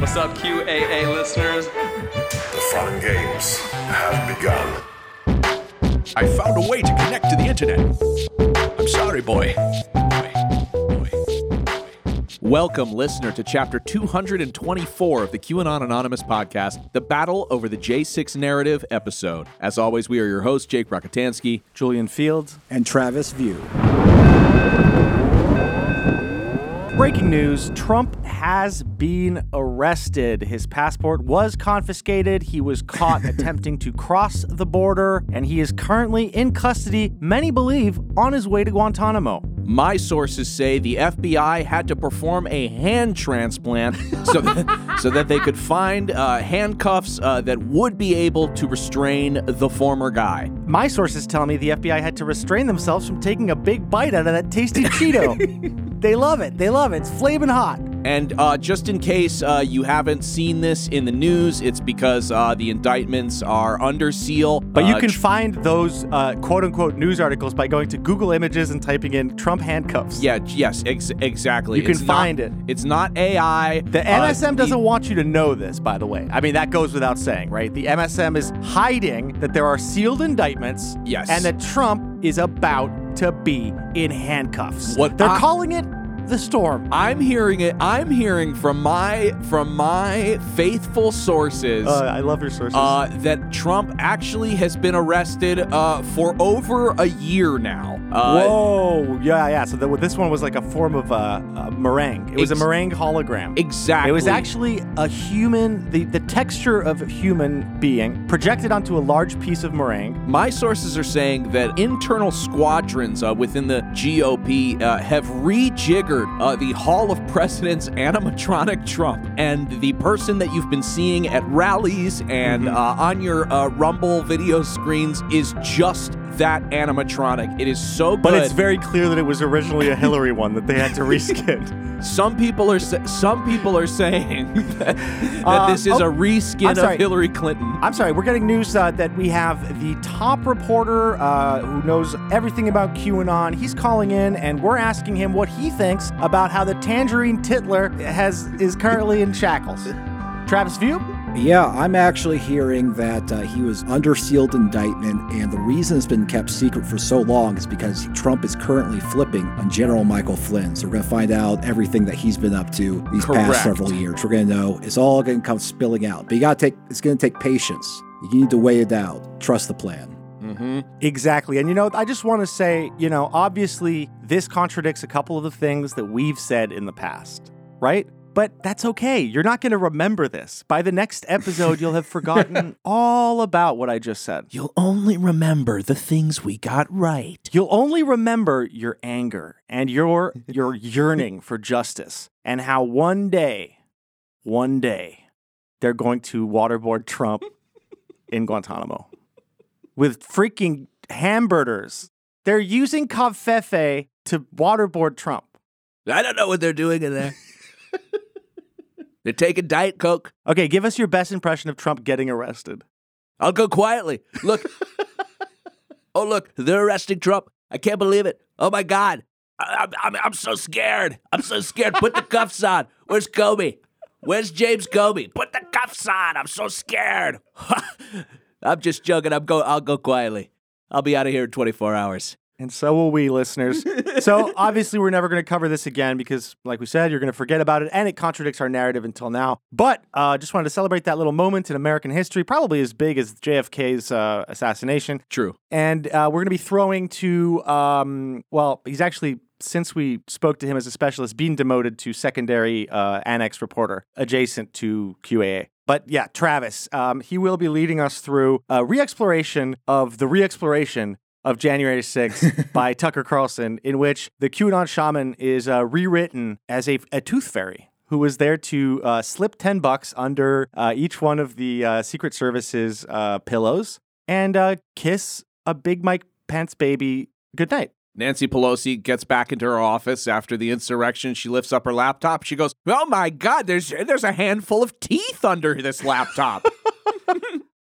What's up, QAA listeners? The fun games have begun. I found a way to connect to the internet. I'm sorry, boy. Welcome, listener, to chapter 224 of the QAnon Anonymous podcast, The Battle Over the J6 Narrative episode. As always, we are your hosts, Jake Rockatansky, Julian Fields. and Travis View. Breaking news Trump has been arrested. His passport was confiscated. He was caught attempting to cross the border, and he is currently in custody, many believe, on his way to Guantanamo. My sources say the FBI had to perform a hand transplant so that, so that they could find uh, handcuffs uh, that would be able to restrain the former guy. My sources tell me the FBI had to restrain themselves from taking a big bite out of that tasty Cheeto. they love it. They love it. It's flaming hot. And uh, just in case uh, you haven't seen this in the news, it's because uh, the indictments are under seal. But you Uh, can find those uh, quote unquote news articles by going to Google Images and typing in Trump handcuffs. Yeah, yes, ex- exactly. You can not- find it. It's not AI. The Uh, MSM the- doesn't want you to know this, by the way. I mean, that goes without saying, right? The MSM is hiding that there are sealed indictments Yes. and that Trump is about to be in handcuffs. What They're I- calling it the storm. I'm hearing it. I'm hearing from my from my faithful sources. Uh, I love your sources. uh, that Trump actually has been arrested uh, for over a year now. Uh, Whoa, yeah, yeah. So the, this one was like a form of uh, a meringue. It was Ex- a meringue hologram. Exactly. It was actually a human, the, the texture of a human being projected onto a large piece of meringue. My sources are saying that internal squadrons uh, within the GOP uh, have rejiggered uh, the Hall of Presidents animatronic Trump, and the person that you've been seeing at rallies and Mm-hmm. uh, on your uh, Rumble video screens is just that animatronic. It is so good. But it's very clear that it was originally a Hillary one that they had to reskin. some people are sa- some people are saying that, that Uh, this is oh, a reskin of. Hillary Clinton. I'm sorry, we're getting news uh, that we have the top reporter uh, who knows everything about QAnon. He's calling in, and we're asking him what he thinks about how the Tangerine Titler has is currently in shackles. Travis View? Yeah, I'm actually hearing that uh, he was under sealed indictment, and the reason it's been kept secret for so long is because Trump is currently flipping on General Michael Flynn. So we're going to find out everything that he's been up to these Correct. past several years. We're going to know it's all going to come spilling out. But you got to take, it's going to take patience. You need to weigh it out. Trust the plan. mm-hmm. Exactly. And you know, I just want to say, you know, obviously this contradicts a couple of the things that we've said in the past, right? But that's okay. You're not going to remember this. By the next episode, you'll have forgotten all about what I just said. You'll only remember the things we got right. You'll only remember your anger and your your yearning for justice and how one day, one day, they're going to waterboard Trump in Guantanamo with freaking hamburgers. They're using covfefe to waterboard Trump. I don't know what they're doing in there. they're taking Diet Coke. Okay, give us your best impression of Trump getting arrested. I'll go quietly. Look. oh, look. They're arresting Trump. I can't believe it. Oh, my God. I, I'm, I'm, I'm so scared. I'm so scared. Put the cuffs on. Where's Comey? Where's James Comey? Put the cuffs on. I'm so scared. I'm just joking. I'm go. I'll go quietly. I'll be out of here in 24 hours. And so will we, listeners. so obviously, we're never going to cover this again because, like we said, you're going to forget about it, and it contradicts our narrative until now. But uh, just wanted to celebrate that little moment in American history, probably as big as JFK's uh, assassination. True. And uh, we're going to be throwing to, um, well, he's actually. Since we spoke to him as a specialist, being demoted to secondary uh, annex reporter adjacent to QAA. But yeah, Travis, um, he will be leading us through a re-exploration of the re-exploration of January 6th by Tucker Carlson, in which the QAnon shaman is uh, rewritten as a, a tooth fairy who was there to uh, slip 10 bucks under uh, each one of the uh, Secret Service's uh, pillows and uh, kiss a Big Mike Pence baby goodnight. Nancy Pelosi gets back into her office after the insurrection. She lifts up her laptop. She goes, "Oh my God! There's there's a handful of teeth under this laptop."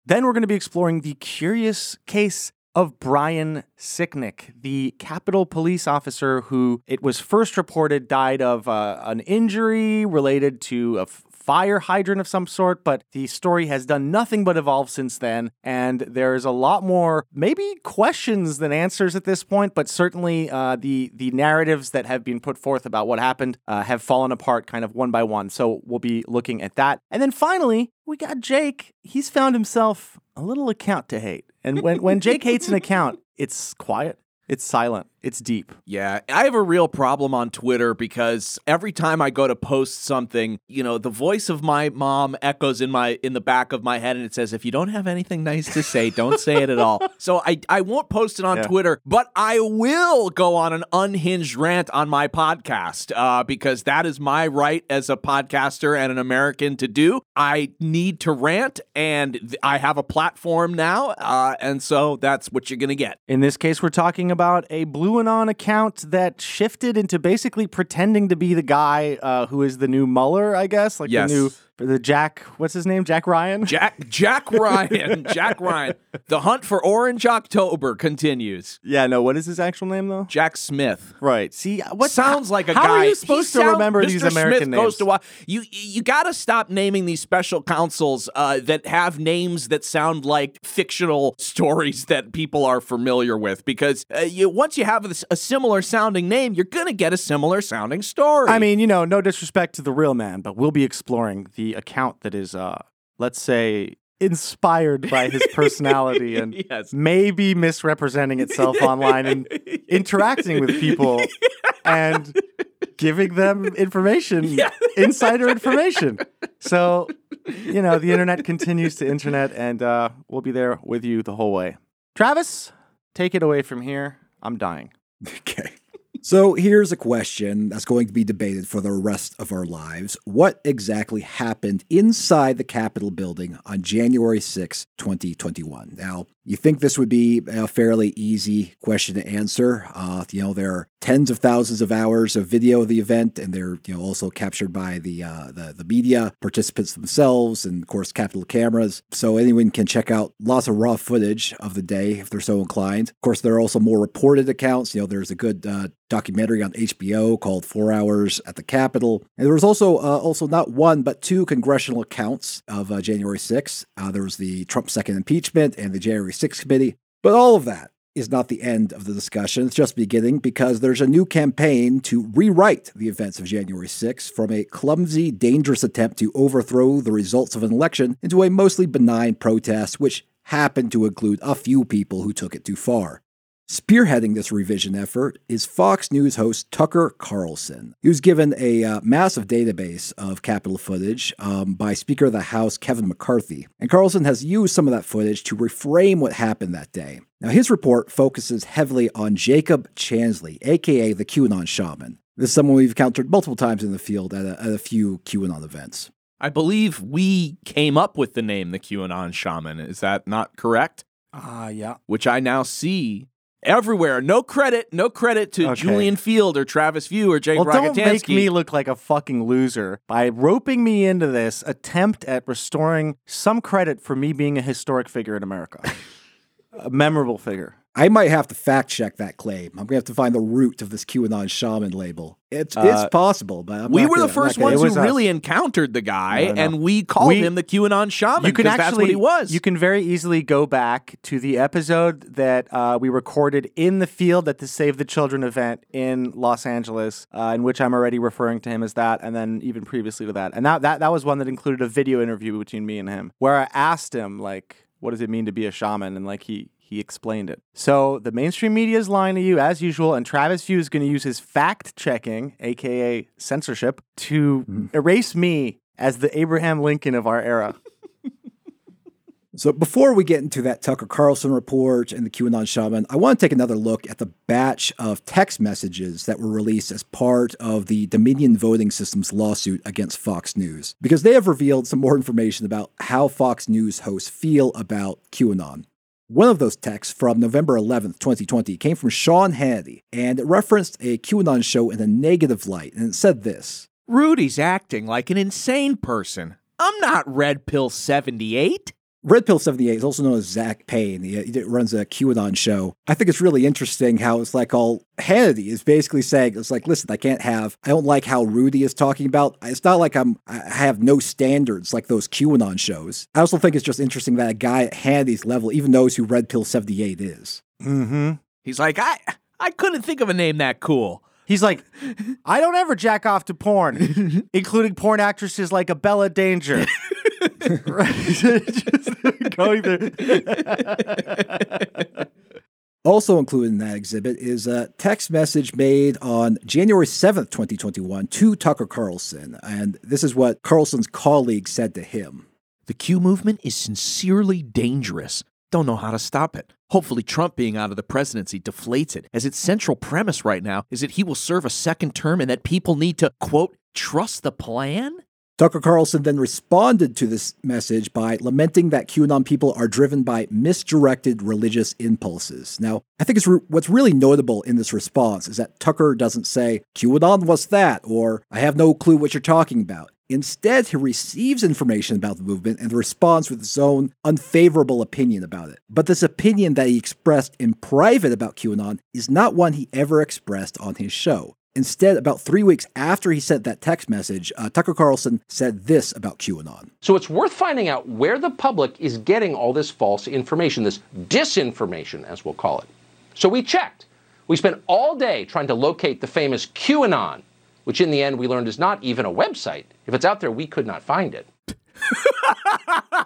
Then we're going to be exploring the curious case of Brian Sicknick, the Capitol police officer who it was first reported died of uh, an injury related to a f- fire hydrant of some sort, but the story has done nothing but evolve since then. And there's a lot more, maybe questions than answers at this point, but certainly uh, the, the narratives that have been put forth about what happened uh, have fallen apart kind of one by one. So we'll be looking at that. And then finally, we got Jake. He's found himself a little account to hate. And when, when Jake hates an account, it's quiet, it's silent, it's deep. Yeah, I have a real problem on Twitter because every time I go to post something, you know, the voice of my mom echoes in my in the back of my head and it says if you don't have anything nice to say, don't say it at all. So I I won't post it on Yeah. Twitter, but I will go on an unhinged rant on my podcast uh, because that is my right as a podcaster and an American to do. I need to rant and I have a platform now, uh, and so that's what you're going to get. In this case, we're talking about a Blue Anon account that shifted into basically pretending to be the guy uh, who is the new Mueller, I guess, like Yes. the new the Jack. What's his name? Jack Ryan. Jack Jack Ryan, Jack Ryan. The hunt for Orange October continues. yeah, no. What is his actual name though? Jack Smith. Right. See, what sounds like a how guy. are you he supposed to sound- remember Mr. these American Smith names? Goes to wa- you you got to stop naming these special counsels uh, that have names that sound like fictional stories that people are familiar with because uh, you once you have this, a similar sounding name, you're gonna get a similar sounding story. I mean, you know, no disrespect to the real man, but we'll be exploring the account that is, uh, let's say, inspired by his personality and yes. maybe misrepresenting itself online and interacting with people and giving them information, insider information. So, you know, the internet continues to internet, and uh, we'll be there with you the whole way. Travis, take it away from here. I'm dying. Okay. So here's a question that's going to be debated for the rest of our lives. What exactly happened inside the Capitol building on January 6, 2021? Now, you think this would be a fairly easy question to answer. Uh, you know, there are tens of thousands of hours of video of the event, and they're you know also captured by the uh, the, the media, participants themselves, and of course Capitol cameras. So anyone can check out lots of raw footage of the day if they're so inclined. Of course, there are also more reported accounts. You know, there's a good uh, documentary on HBO called Four Hours at the Capitol, and there was also uh, also not one but two congressional accounts of uh, January 6th. Uh, there was the Trump second impeachment and the January 6th committee, but all of that is not the end of the discussion. It's just beginning because there's a new campaign to rewrite the events of January 6th from a clumsy, dangerous attempt to overthrow the results of an election into a mostly benign protest, which happened to include a few people who took it too far. Spearheading this revision effort is Fox News host Tucker Carlson. He was given a uh, massive database of Capitol footage um, by Speaker of the House Kevin McCarthy, and Carlson has used some of that footage to reframe what happened that day. Now, his report focuses heavily on Jacob Chansley, aka the QAnon shaman. This is someone we've encountered multiple times in the field at a, at a few QAnon events. I believe we came up with the name the QAnon shaman. Is that not correct? Ah, yeah. Which I now see everywhere. No credit, no credit to Okay. Julian Feeld or Travis View or Jake Well, don't make me look like a fucking loser by roping me into this attempt at restoring some credit for me being a historic figure in America. a memorable figure. I might have to fact check that claim. I'm gonna have to find the root of this QAnon shaman label. It's Uh, it's possible, but I'm we not were gonna- the first ones who us. really encountered the guy, No, no. and we called We- him the QAnon shaman. you can 'cause actually that's what he was. You can very easily go back to the episode that uh, we recorded in the field at the Save the Children event in Los Angeles, uh, in which I'm already referring to him as that, and then even previously to that. And that, that that was one that included a video interview between me and him, where I asked him like, "What does it mean to be a shaman?" And like he he explained it. So the mainstream media is lying to you as usual, and Travis View is going to use his fact checking, aka censorship, to mm. erase me as the Abraham Lincoln of our era. So before we get into that Tucker Carlson report and the QAnon shaman, I want to take another look at the batch of text messages that were released as part of the Dominion Voting Systems lawsuit against Fox News, because they have revealed some more information about how Fox News hosts feel about QAnon. One of those texts from November 11th, 2020, came from Sean Hannity, and it referenced a QAnon show in a negative light, and it said this. Rudy's acting like an insane person. I'm not Red Pill 78. Red Pill 78 is also known as Zach Payne. He, he runs a QAnon show. I think it's really interesting how it's like all Hannity is basically saying, it's like, listen, I can't have, I don't like how Rudy is talking about. It's not like I'm, I have no standards like those QAnon shows. I also think it's just interesting that a guy at Hannity's level even knows who Red Pill 78 is. Mm-hmm. He's like, I, I couldn't think of a name that cool. He's like, I don't ever jack off to porn, including porn actresses like Abella Danger. right? Just going there. Also included in that exhibit is a text message made on January 7th, 2021 to Tucker Carlson. And this is what Carlson's colleague said to him. The Q movement is sincerely dangerous. Don't know how to stop it. Hopefully, Trump being out of the presidency deflates it, as its central premise right now is that he will serve a second term and that people need to, quote, trust the plan? Tucker Carlson then responded to this message by lamenting that QAnon people are driven by misdirected religious impulses. Now, I think it's re- what's really notable in this response is that Tucker doesn't say, QAnon was that, or I have no clue what you're talking about. Instead, he receives information about the movement and responds with his own unfavorable opinion about it. But this opinion that he expressed in private about QAnon is not one he ever expressed on his show. Instead, about three weeks after he sent that text message, uh, Tucker Carlson said this about QAnon. So it's worth finding out where the public is getting all this false information, this disinformation, as we'll call it. So we checked. We spent all day trying to locate the famous QAnon, which in the end we learned is not even a website. If it's out there, we could not find it.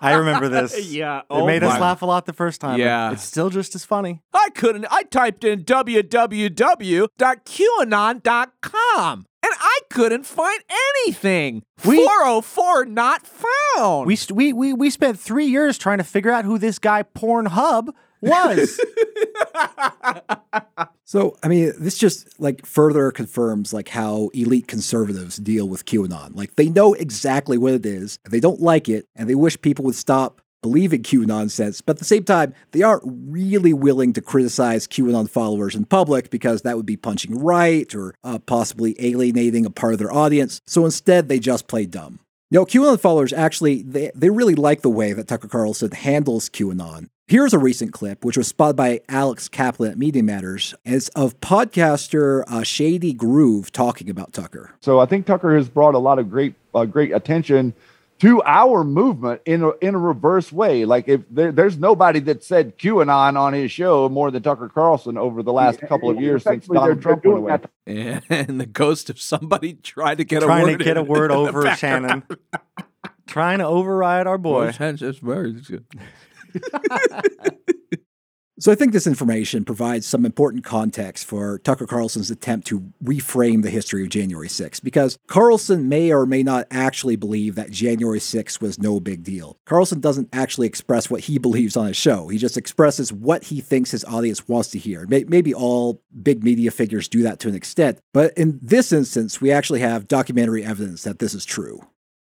I remember this. Yeah, It oh made us laugh a lot the first time. Yeah. It's still just as funny. I couldn't. I typed in www.qanon.com and I couldn't find anything. We- 404 not found. We, st- we, we, we spent three years trying to figure out who this guy Pornhub was. So, I mean, this just like further confirms like how elite conservatives deal with QAnon. Like they know exactly what it is, they don't like it, and they wish people would stop believing Q nonsense. But at the same time, they aren't really willing to criticize QAnon followers in public because that would be punching right or uh, possibly alienating a part of their audience. So instead, they just play dumb. You know, QAnon followers actually they, they really like the way that Tucker Carlson handles QAnon. Here's a recent clip, which was spotted by Alex Kaplan at Media Matters, as of podcaster uh, Shady Groove talking about Tucker. So I think Tucker has brought a lot of great, uh, great attention to our movement in a, in a reverse way. Like if there, there's nobody that said QAnon on his show more than Tucker Carlson over the last couple of years since Donald they're- Trump they're went away. that and the ghost of somebody tried to get a word to get a word over. Shannon. trying to override our boy. So I think this information provides some important context for Tucker Carlson's attempt to reframe the history of January 6th, because Carlson may or may not actually believe that January 6th was no big deal. Carlson doesn't actually express what he believes on his show. He just expresses what he thinks his audience wants to hear. Maybe all big media figures do that to an extent, but in this instance, we actually have documentary evidence that this is true.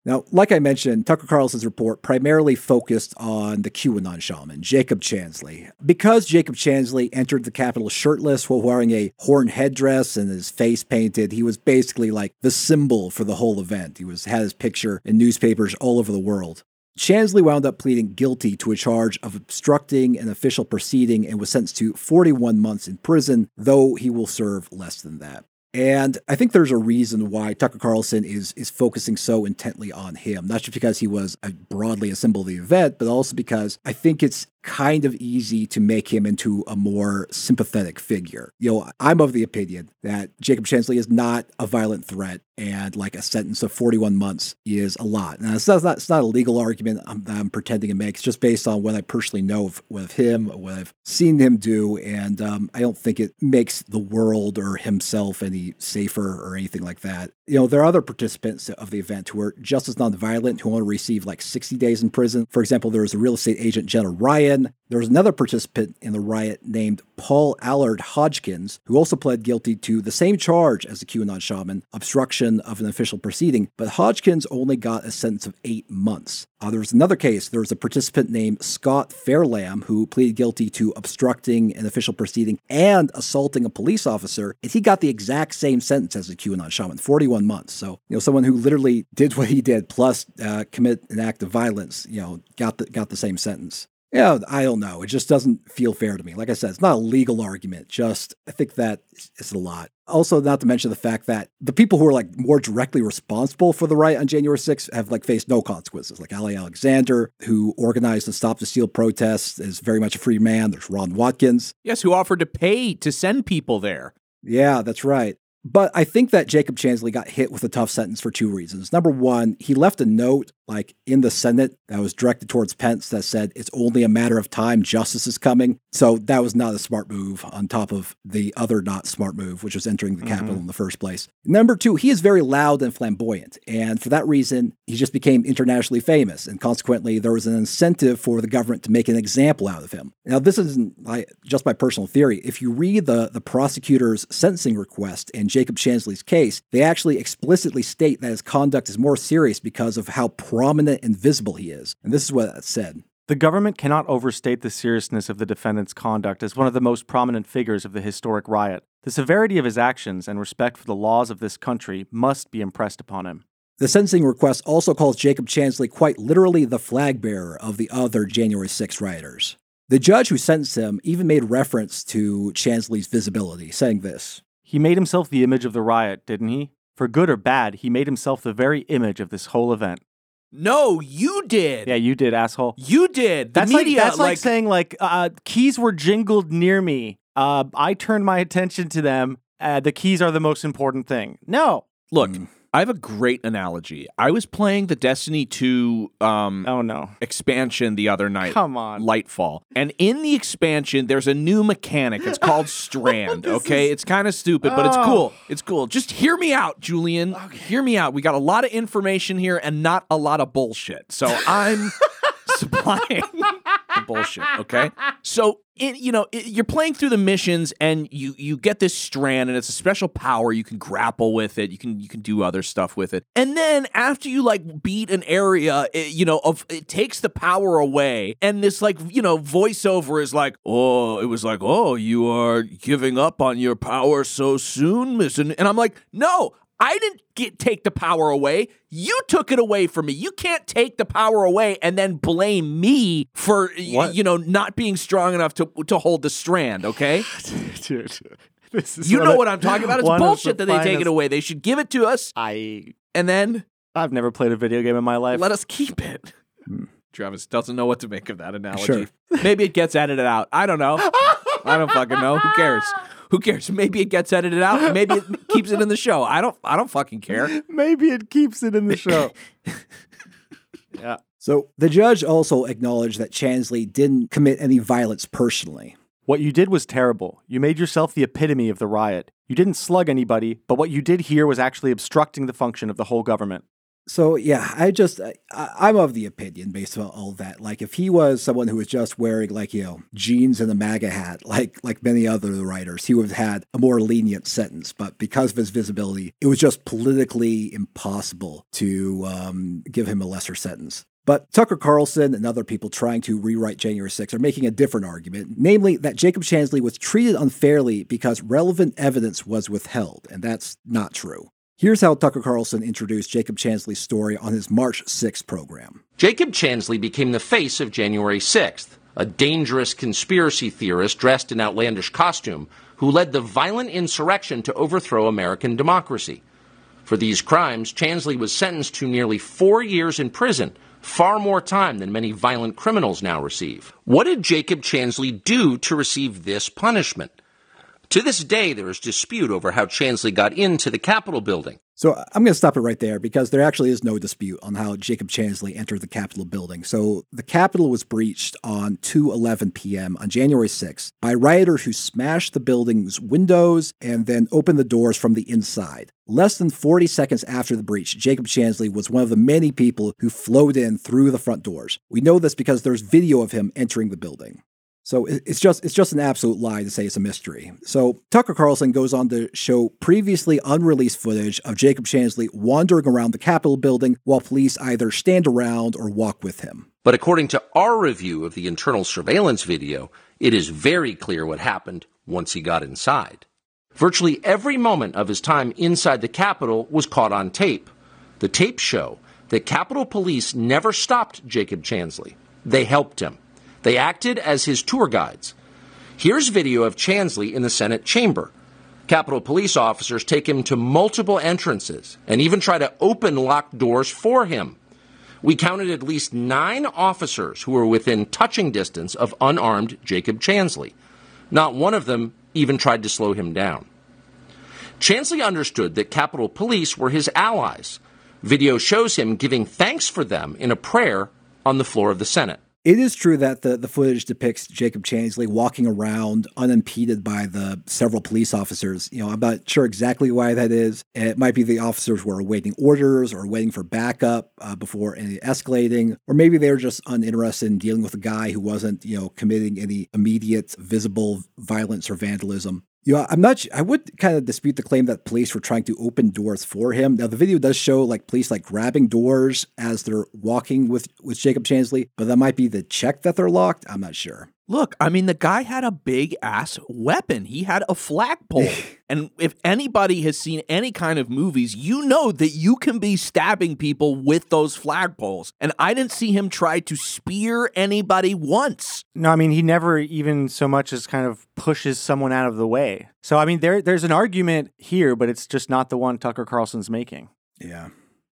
Now, like I mentioned, Tucker Carlson's report primarily focused on the QAnon shaman, Jacob Chansley. Because Jacob Chansley entered the Capitol shirtless while wearing a horn headdress and his face painted, he was basically like the symbol for the whole event. He was had his picture in newspapers all over the world. Chansley wound up pleading guilty to a charge of obstructing an official proceeding and was sentenced to 41 months in prison, though he will serve less than that. And I think there's a reason why Tucker Carlson is is focusing so intently on him, not just because he was a, broadly a symbol of the event, but also because I think it's kind of easy to make him into a more sympathetic figure. You know, I'm of the opinion that Jacob Chansley is not a violent threat, and like a sentence of 41 months is a lot. Now, it's not, it's not, a legal argument I'm, that I'm pretending to make. It's just based on what I personally know of, him, what I've seen him do, and um, I don't think it makes the world or himself any safer or anything like that. You know, there are other participants of the event who are just as nonviolent, who to receive like 60 days in prison. For example, there was a real estate agent, Jenna Ryan, Then there was another participant in the riot named Paul Allard Hodgkins, who also pled guilty to the same charge as the QAnon shaman, obstruction of an official proceeding, but Hodgkins only got a sentence of eight months. Uh, there was another case. There was a participant named Scott Fairlamb who pleaded guilty to obstructing an official proceeding and assaulting a police officer, and he got the exact same sentence as the QAnon shaman, 41 months. So, you know, someone who literally did what he did plus uh, commit an act of violence, you know, got the, got the same sentence. Yeah, I don't know. It just doesn't feel fair to me. Like I said, it's not a legal argument. Just I think that is a lot. Also, not to mention the fact that the people who are like more directly responsible for the riot on January 6th have like faced no consequences. Like Ali Alexander, who organized the Stop the Steal protests, is very much a free man. There's Ron Watkins. Yes, who offered to pay to send people there. Yeah, that's right. But I think that Jacob Chansley got hit with a tough sentence for two reasons. Number one, he left a note like in the Senate that was directed towards Pence that said it's only a matter of time, justice is coming. So that was not a smart move on top of the other not smart move, which was entering the mm-hmm. Capitol in the first place. Number two, he is very loud and flamboyant. And for that reason, he just became internationally famous. And consequently, there was an incentive for the government to make an example out of him. Now, this isn't like, just my personal theory. If you read the, the prosecutor's sentencing request in Jacob Chansley's case, they actually explicitly state that his conduct is more serious because of how prominent and visible he is. And this is what it said. The government cannot overstate the seriousness of the defendant's conduct as one of the most prominent figures of the historic riot. The severity of his actions and respect for the laws of this country must be impressed upon him. The sentencing request also calls Jacob Chansley quite literally the flag bearer of the other January 6 rioters. The judge who sentenced him even made reference to Chansley's visibility, saying this He made himself the image of the riot, didn't he? For good or bad, he made himself the very image of this whole event. No, you did. Yeah, you did, asshole. You did. The that's media, like that's like, like saying like uh, keys were jingled near me. Uh, I turned my attention to them. Uh, the keys are the most important thing. No, look, mm. I have a great analogy. I was playing the Destiny 2 um oh no expansion the other night. Come on. Lightfall. And in the expansion there's a new mechanic. It's called Strand, okay? It's kind of stupid, but it's cool. Oh. It's cool. Just hear me out, Julian. Hear me out. We got a lot of information here and not a lot of bullshit. So I'm supplying bullshit. Okay, so it, you know it, you're playing through the missions and you you get this strand and it's a special power. You can grapple with it. You can you can do other stuff with it. And then after you like beat an area, it, you know, of it takes the power away. And this like you know voiceover is like, oh, it was like, oh, you are giving up on your power so soon, Miss. And I'm like, no, I didn't get take the power away. You took it away from me. You can't take the power away and then blame me for y- you know not being strong enough to to hold the strand. Okay, dude. this is you know what I'm talking about. It's bullshit the that they take it away. They should give it to us. I and then I've never played a video game in my life. Let us keep it. Hmm. Travis doesn't know what to make of that analogy. Sure. Maybe it gets edited out. I don't know. I don't fucking know. Who cares? Who cares? Maybe it gets edited out. Maybe it keeps it in the show. I don't. I don't fucking care. Maybe it keeps it in the show. yeah. So the judge also acknowledged that Chansley didn't commit any violence personally. What you did was terrible. You made yourself the epitome of the riot. You didn't slug anybody, but what you did here was actually obstructing the function of the whole government. So yeah, I just I, am of the opinion based on all that. Like if he was someone who was just wearing like you know jeans and a MAGA hat, like like many other writers, he would have had a more lenient sentence. But because of his visibility, it was just politically impossible to um, give him a lesser sentence. But Tucker Carlson and other people trying to rewrite January 6 are making a different argument, namely that Jacob Chansley was treated unfairly because relevant evidence was withheld, and that's not true. Here's how Tucker Carlson introduced Jacob Chansley's story on his March 6th program. Jacob Chansley became the face of January 6th, a dangerous conspiracy theorist dressed in outlandish costume who led the violent insurrection to overthrow American democracy. For these crimes, Chansley was sentenced to nearly four years in prison, far more time than many violent criminals now receive. What did Jacob Chansley do to receive this punishment? To this day, there is dispute over how Chansley got into the Capitol building. So I'm going to stop it right there because there actually is no dispute on how Jacob Chansley entered the Capitol building. So the Capitol was breached on 2:11 p.m. on January 6th by rioters who smashed the building's windows and then opened the doors from the inside. Less than 40 seconds after the breach, Jacob Chansley was one of the many people who flowed in through the front doors. We know this because there's video of him entering the building. So it's just it's just an absolute lie to say it's a mystery. So Tucker Carlson goes on to show previously unreleased footage of Jacob Chansley wandering around the Capitol building while police either stand around or walk with him. But according to our review of the internal surveillance video, it is very clear what happened once he got inside. Virtually every moment of his time inside the Capitol was caught on tape. The tapes show that Capitol Police never stopped Jacob Chansley. They helped him. They acted as his tour guides. Here's video of Chansley in the Senate chamber. Capitol Police officers take him to multiple entrances and even try to open locked doors for him. We counted at least nine officers who were within touching distance of unarmed Jacob Chansley. Not one of them even tried to slow him down. Chansley understood that Capitol Police were his allies. Video shows him giving thanks for them in a prayer on the floor of the Senate. It is true that the, the footage depicts Jacob Chansley walking around unimpeded by the several police officers. You know, I'm not sure exactly why that is. It might be the officers were awaiting orders or waiting for backup uh, before any escalating, or maybe they were just uninterested in dealing with a guy who wasn't, you know, committing any immediate visible violence or vandalism. You know, I'm not. I would kind of dispute the claim that police were trying to open doors for him. Now, the video does show like police like grabbing doors as they're walking with with Jacob Chansley, but that might be the check that they're locked. I'm not sure. Look, I mean, the guy had a big ass weapon. He had a flagpole. and if anybody has seen any kind of movies, you know that you can be stabbing people with those flagpoles. And I didn't see him try to spear anybody once. No, I mean he never even so much as kind of pushes someone out of the way. So I mean there there's an argument here, but it's just not the one Tucker Carlson's making. Yeah.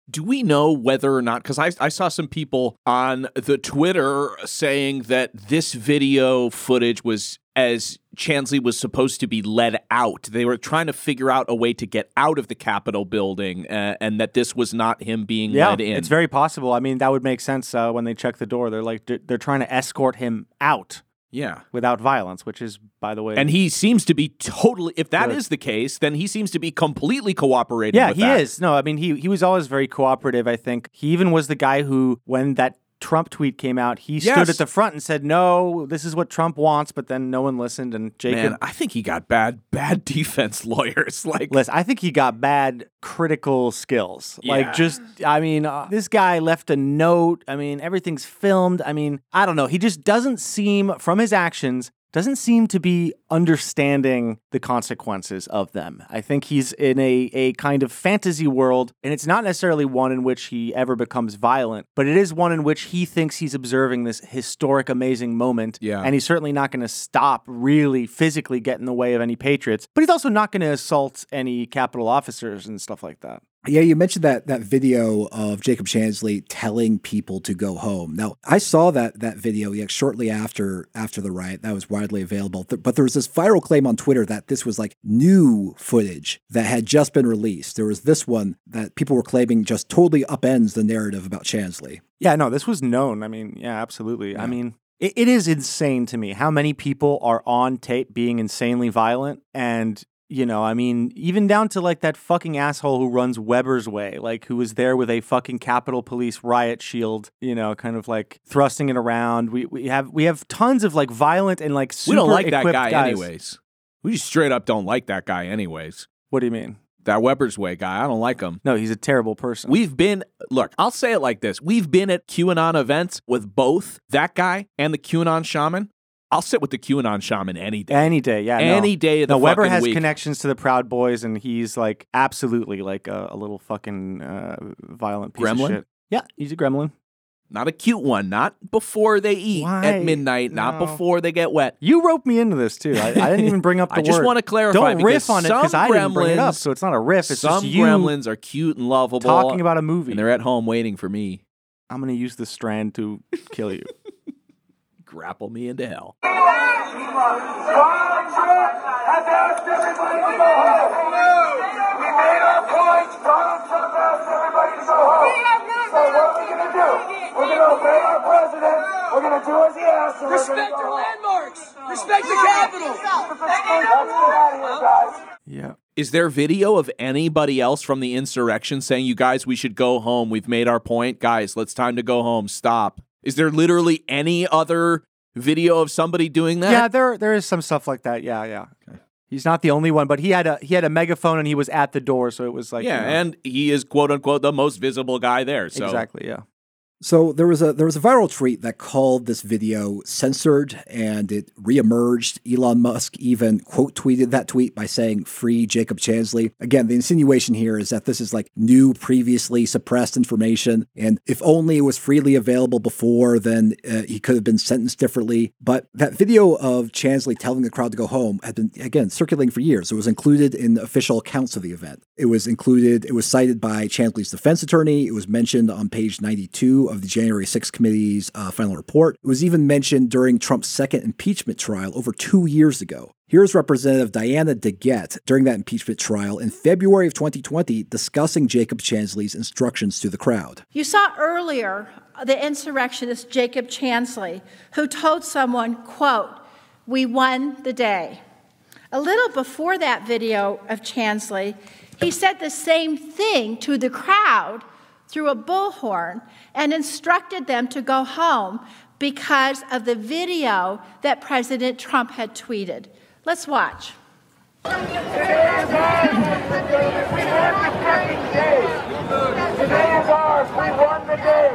Do we know whether or not? Because I, I saw some people on the Twitter saying that this video footage was as Chansley was supposed to be led out. They were trying to figure out a way to get out of the Capitol building, uh, and that this was not him being Yeah, led in. it's very possible. I mean that would make sense uh, when they check the door. They're like they're, they're trying to escort him out yeah. without violence, which is by the way. And he seems to be totally. If that is Good. the case, then he seems to be completely cooperating. yeah, with he that. is. No, I mean he he was always very cooperative. I think he even was the guy who when that. Trump tweet came out. He stood at the front and said, "No, this is what Trump wants." But then no one listened, and Jacob Man, I think he got bad, bad defense lawyers. Like, Listen, I think he got bad critical skills. Yeah. Like, just, I mean, uh, this guy left a note. I mean, everything's filmed. I mean, I don't know. He just doesn't seem, from his actions, doesn't seem to be understanding the consequences of them. I think he's in a, a kind of fantasy world, and it's not necessarily one in which he ever becomes violent, but it is one in which he thinks he's observing this historic, amazing moment. Yeah. And he's certainly not going to stop really physically get in the way of any patriots, but he's also not going to assault any Capitol officers and stuff like that. Yeah, you mentioned that that video of Jacob Chansley telling people to go home. Now, I saw that that video yeah, shortly after after the riot. That was widely available. But there was this viral claim on Twitter that this was like new footage that had just been released. There was this one that people were claiming just totally upends the narrative about Chansley. Yeah, no, this was known. I mean, yeah, absolutely. I mean, it, it is insane to me how many people are on tape being insanely violent. And, you know, I mean, even down to like that fucking asshole who runs Weber's Way, like who was there with a fucking Capitol Police riot shield, you know, kind of like thrusting it around. We, we have we have tons of like violent and like super we don't like that guy guys. anyways. We just straight up don't like that guy anyways. What do you mean? That Weber's Way guy, I don't like him. No, he's a terrible person. We've been, look, I'll say it like this. We've been at QAnon events with both that guy and the QAnon shaman. I'll sit with the QAnon shaman any day. Any day, yeah. no. Any day of the No, Weber has week. connections to the Proud Boys, and he's like absolutely like a, a little fucking uh, violent piece Gremlin? of shit. Yeah, he's a gremlin. Not a cute one. Not before they eat Why? at midnight. Not before they get wet. You roped me into this too. I, I didn't even bring up the I just word. want to clarify. Don't riff on it because I didn't bring it up. So it's not a riff. It's some just you gremlins are cute and lovable. talking about a movie. and they're at home waiting for me. I'm gonna use the strand to kill you. grapple me into hell. Donald Trump has asked everybody to go home. We made our point. Donald Trump asked everybody to go home. So what are going to do? We're going to obey our president. We're going to do as he asks. and gonna Respect our landmarks. Respect the Capitol. Let's get out of here, guys. Yeah. Is there video of anybody else from the insurrection saying, "You guys, we should go home. We've made our point, guys. Let's time to go home. Stop." Is there literally any other video of somebody doing that? Yeah, there there is some stuff like that. Yeah, yeah. He's not the only one, but he had a he had a megaphone and he was at the door, so it was like yeah, you know, and he is quote unquote the most visible guy there. So exactly, yeah. So there was a there was a viral tweet that called this video censored and it reemerged. Elon Musk even quote tweeted that tweet by saying free Jacob Chansley. Again, the insinuation here is that this is like new previously suppressed information and if only it was freely available before then uh, he could have been sentenced differently. But that video of Chansley telling the crowd to go home had been again circulating for years. It was included in official accounts of the event. It was included it was cited by Chansley's defense attorney. It was mentioned on page 92 of the January 6th committee's uh, final report. It was even mentioned during Trump's second impeachment trial over two years ago. Here's Representative Diana DeGette during that impeachment trial in February of 2020 discussing Jacob Chansley's instructions to the crowd. You saw earlier the insurrectionist Jacob Chansley, who told someone, quote, we won the day. A little before that video of Chansley, he said the same thing to the crowd through a bullhorn and instructed them to go home because of the video that President Trump had tweeted. Let's watch. Today is ours. We won the day. Today is ours. We won the day.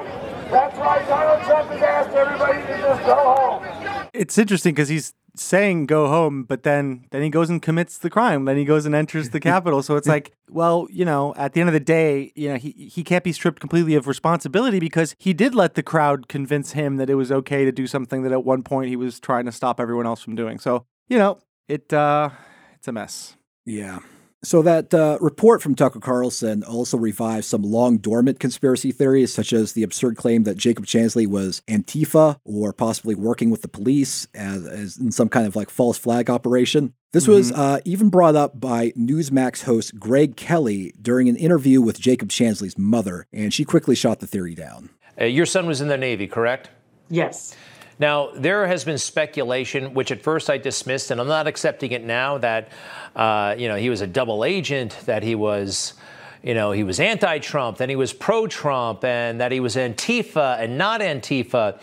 That's why Donald Trump has asked everybody to just go home. It's interesting because he's saying go home, but then then he goes and commits the crime. Then he goes and enters the Capitol. So it's like, well, you know, at the end of the day, you know, he he can't be stripped completely of responsibility because he did let the crowd convince him that it was okay to do something that at one point he was trying to stop everyone else from doing. So you know, it uh, it's a mess. Yeah. So that uh, report from Tucker Carlson also revived some long dormant conspiracy theories, such as the absurd claim that Jacob Chansley was Antifa or possibly working with the police as, as in some kind of like false flag operation. This was uh, even brought up by Newsmax host Greg Kelly during an interview with Jacob Chansley's mother, and she quickly shot the theory down. Uh, your son was in the Navy, correct? Yes. Now, there has been speculation, which at first I dismissed, and I'm not accepting it now, that uh, you know he was a double agent, that he was, you know, he was anti-Trump, then he was pro-Trump, and that he was Antifa and not Antifa.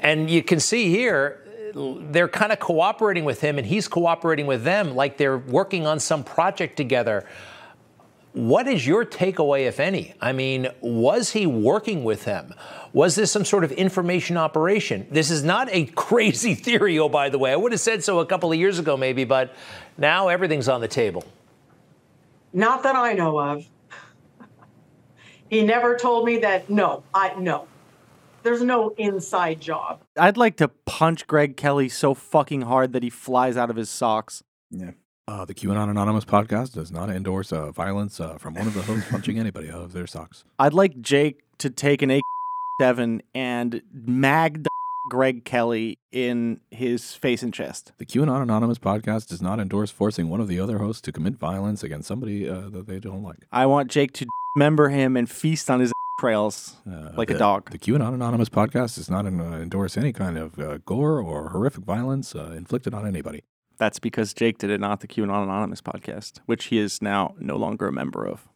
And you can see here, they're kind of cooperating with him, and he's cooperating with them, like they're working on some project together. What is your takeaway, if any? I mean, was he working with them? Was this some sort of information operation? This is not a crazy theory, oh, by the way. I would have said so a couple of years ago, maybe, but now everything's on the table. Not that I know of. He never told me that. No, I no. There's no inside job. I'd like to punch Greg Kelly so fucking hard that he flies out of his socks. Yeah. Uh, the QAnon Anonymous podcast does not endorse uh, violence uh, from one of the hosts punching anybody out of their socks. I'd like Jake to take an AK-7 and mag the Greg Kelly in his face and chest. The QAnon Anonymous podcast does not endorse forcing one of the other hosts to commit violence against somebody uh, that they don't like. I want Jake to member him and feast on his trails like the, a dog. The QAnon Anonymous podcast does not uh, endorse any kind of uh, gore or horrific violence uh, inflicted on anybody. That's because Jake did it, not the QAnon Anonymous podcast, which he is now no longer a member of.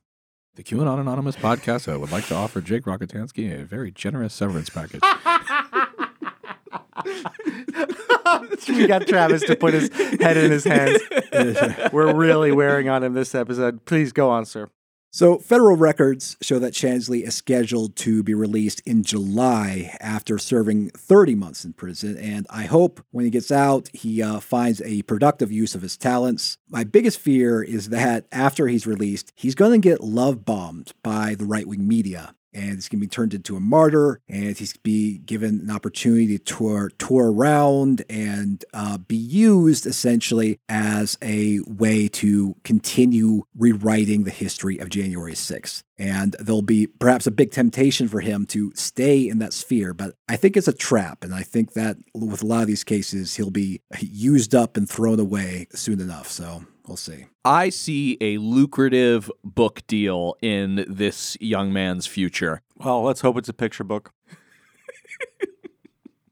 The QAnon Anonymous podcast uh, would like to offer Jake Rockatansky a very generous severance package. we got Travis to put his head in his hands. We're really wearing on him this episode. Please go on, sir. So, federal records show that Chansley is scheduled to be released in July after serving 30 months in prison. And I hope when he gets out, he uh, finds a productive use of his talents. My biggest fear is that after he's released, he's going to get love bombed by the right wing media. And he's going to be turned into a martyr, and he's going to be given an opportunity to tour, tour around and uh, be used essentially as a way to continue rewriting the history of January 6th. And there'll be perhaps a big temptation for him to stay in that sphere, but I think it's a trap. And I think that with a lot of these cases, he'll be used up and thrown away soon enough. So we'll see. I see a lucrative book deal in this young man's future. Well, let's hope it's a picture book.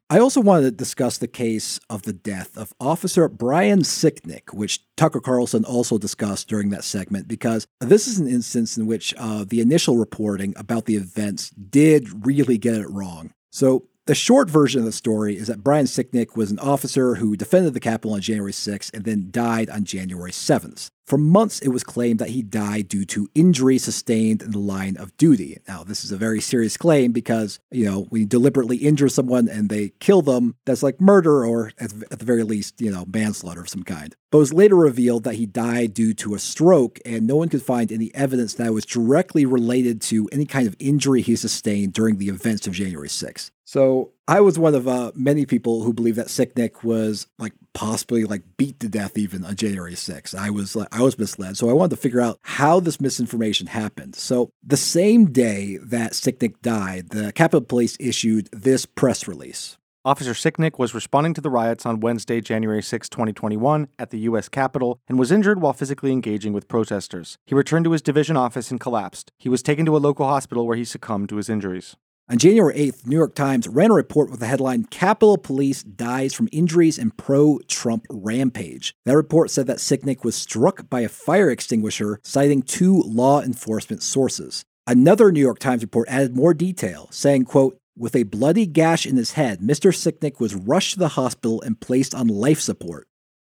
I also wanted to discuss the case of the death of Officer Brian Sicknick, which Tucker Carlson also discussed during that segment, because this is an instance in which uh, the initial reporting about the events did really get it wrong. So, the short version of the story is that Brian Sicknick was an officer who defended the Capitol on January 6th and then died on January 7th. For months, it was claimed that he died due to injury sustained in the line of duty. Now, this is a very serious claim because, you know, when you deliberately injure someone and they kill them, that's like murder or, at, the very least, you know, manslaughter of some kind. But it was later revealed that he died due to a stroke, and no one could find any evidence that was directly related to any kind of injury he sustained during the events of January 6th. So I was one of uh, many people who believed that Sicknick was like possibly like beat to death even on January 6th. I was like I was misled. So I wanted to figure out how this misinformation happened. So the same day that Sicknick died, the Capitol Police issued this press release. Officer Sicknick was responding to the riots on Wednesday, January 6, 2021, at the U.S. Capitol and was injured while physically engaging with protesters. He returned to his division office and collapsed. He was taken to a local hospital where he succumbed to his injuries. On January 8th, the New York Times ran a report with the headline Capitol Police Dies from Injuries in Pro Trump Rampage. That report said that Sicknick was struck by a fire extinguisher, citing two law enforcement sources. Another New York Times report added more detail, saying, quote, with a bloody gash in his head, Mr. Sicknick was rushed to the hospital and placed on life support.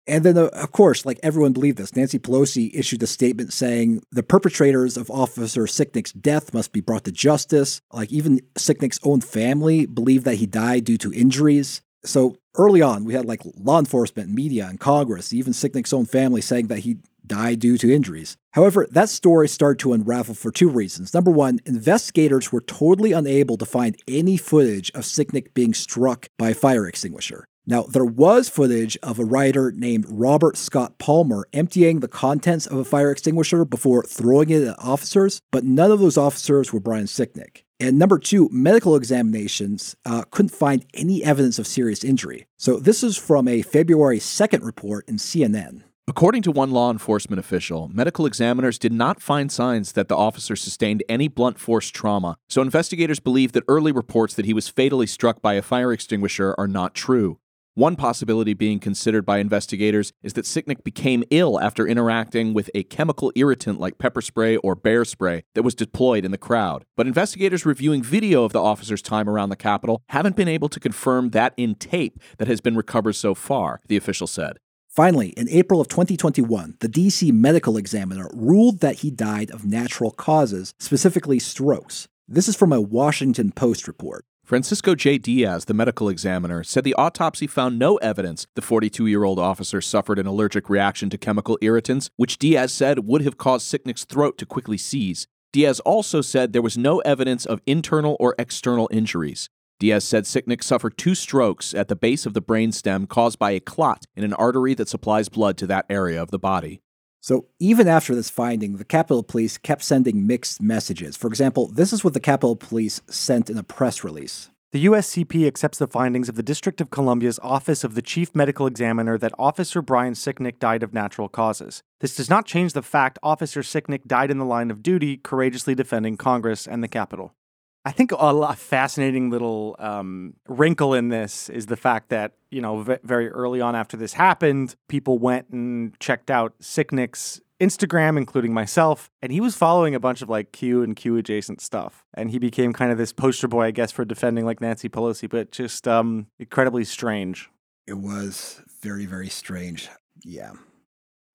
And then, uh, of course, like everyone believed this, Nancy Pelosi issued a statement saying the perpetrators of Officer Sicknick's death must be brought to justice. Like, even Sicknick's own family believed that he died due to injuries. So early on, we had like law enforcement, media, and Congress, even Sicknick's own family saying that he died due to injuries. However, that story started to unravel for two reasons. Number one, investigators were totally unable to find any footage of Sicknick being struck by a fire extinguisher. Now, there was footage of a writer named Robert Scott Palmer emptying the contents of a fire extinguisher before throwing it at officers, but none of those officers were Brian Sicknick. And number two, medical examinations uh, couldn't find any evidence of serious injury. So this is from a February 2nd report in CNN. According to one law enforcement official, medical examiners did not find signs that the officer sustained any blunt force trauma, so investigators believe that early reports that he was fatally struck by a fire extinguisher are not true. One possibility being considered by investigators is that Sicknick became ill after interacting with a chemical irritant like pepper spray or bear spray that was deployed in the crowd. But investigators reviewing video of the officer's time around the Capitol haven't been able to confirm that in tape that has been recovered so far, the official said. Finally, in April of 2021, the DC medical examiner ruled that he died of natural causes, specifically strokes. This is from a Washington Post report. Francisco J. Diaz, the medical examiner, said the autopsy found no evidence the 42 year old officer suffered an allergic reaction to chemical irritants, which Diaz said would have caused Sicknick's throat to quickly seize. Diaz also said there was no evidence of internal or external injuries. Diaz said Sicknick suffered two strokes at the base of the brainstem caused by a clot in an artery that supplies blood to that area of the body. So, even after this finding, the Capitol Police kept sending mixed messages. For example, this is what the Capitol Police sent in a press release. The USCP accepts the findings of the District of Columbia's Office of the Chief Medical Examiner that Officer Brian Sicknick died of natural causes. This does not change the fact Officer Sicknick died in the line of duty, courageously defending Congress and the Capitol. I think a fascinating little um, wrinkle in this is the fact that you know v- very early on after this happened, people went and checked out Sicknick's Instagram, including myself, and he was following a bunch of like Q and Q adjacent stuff, and he became kind of this poster boy, I guess, for defending like Nancy Pelosi, but just um, incredibly strange. It was very very strange. Yeah.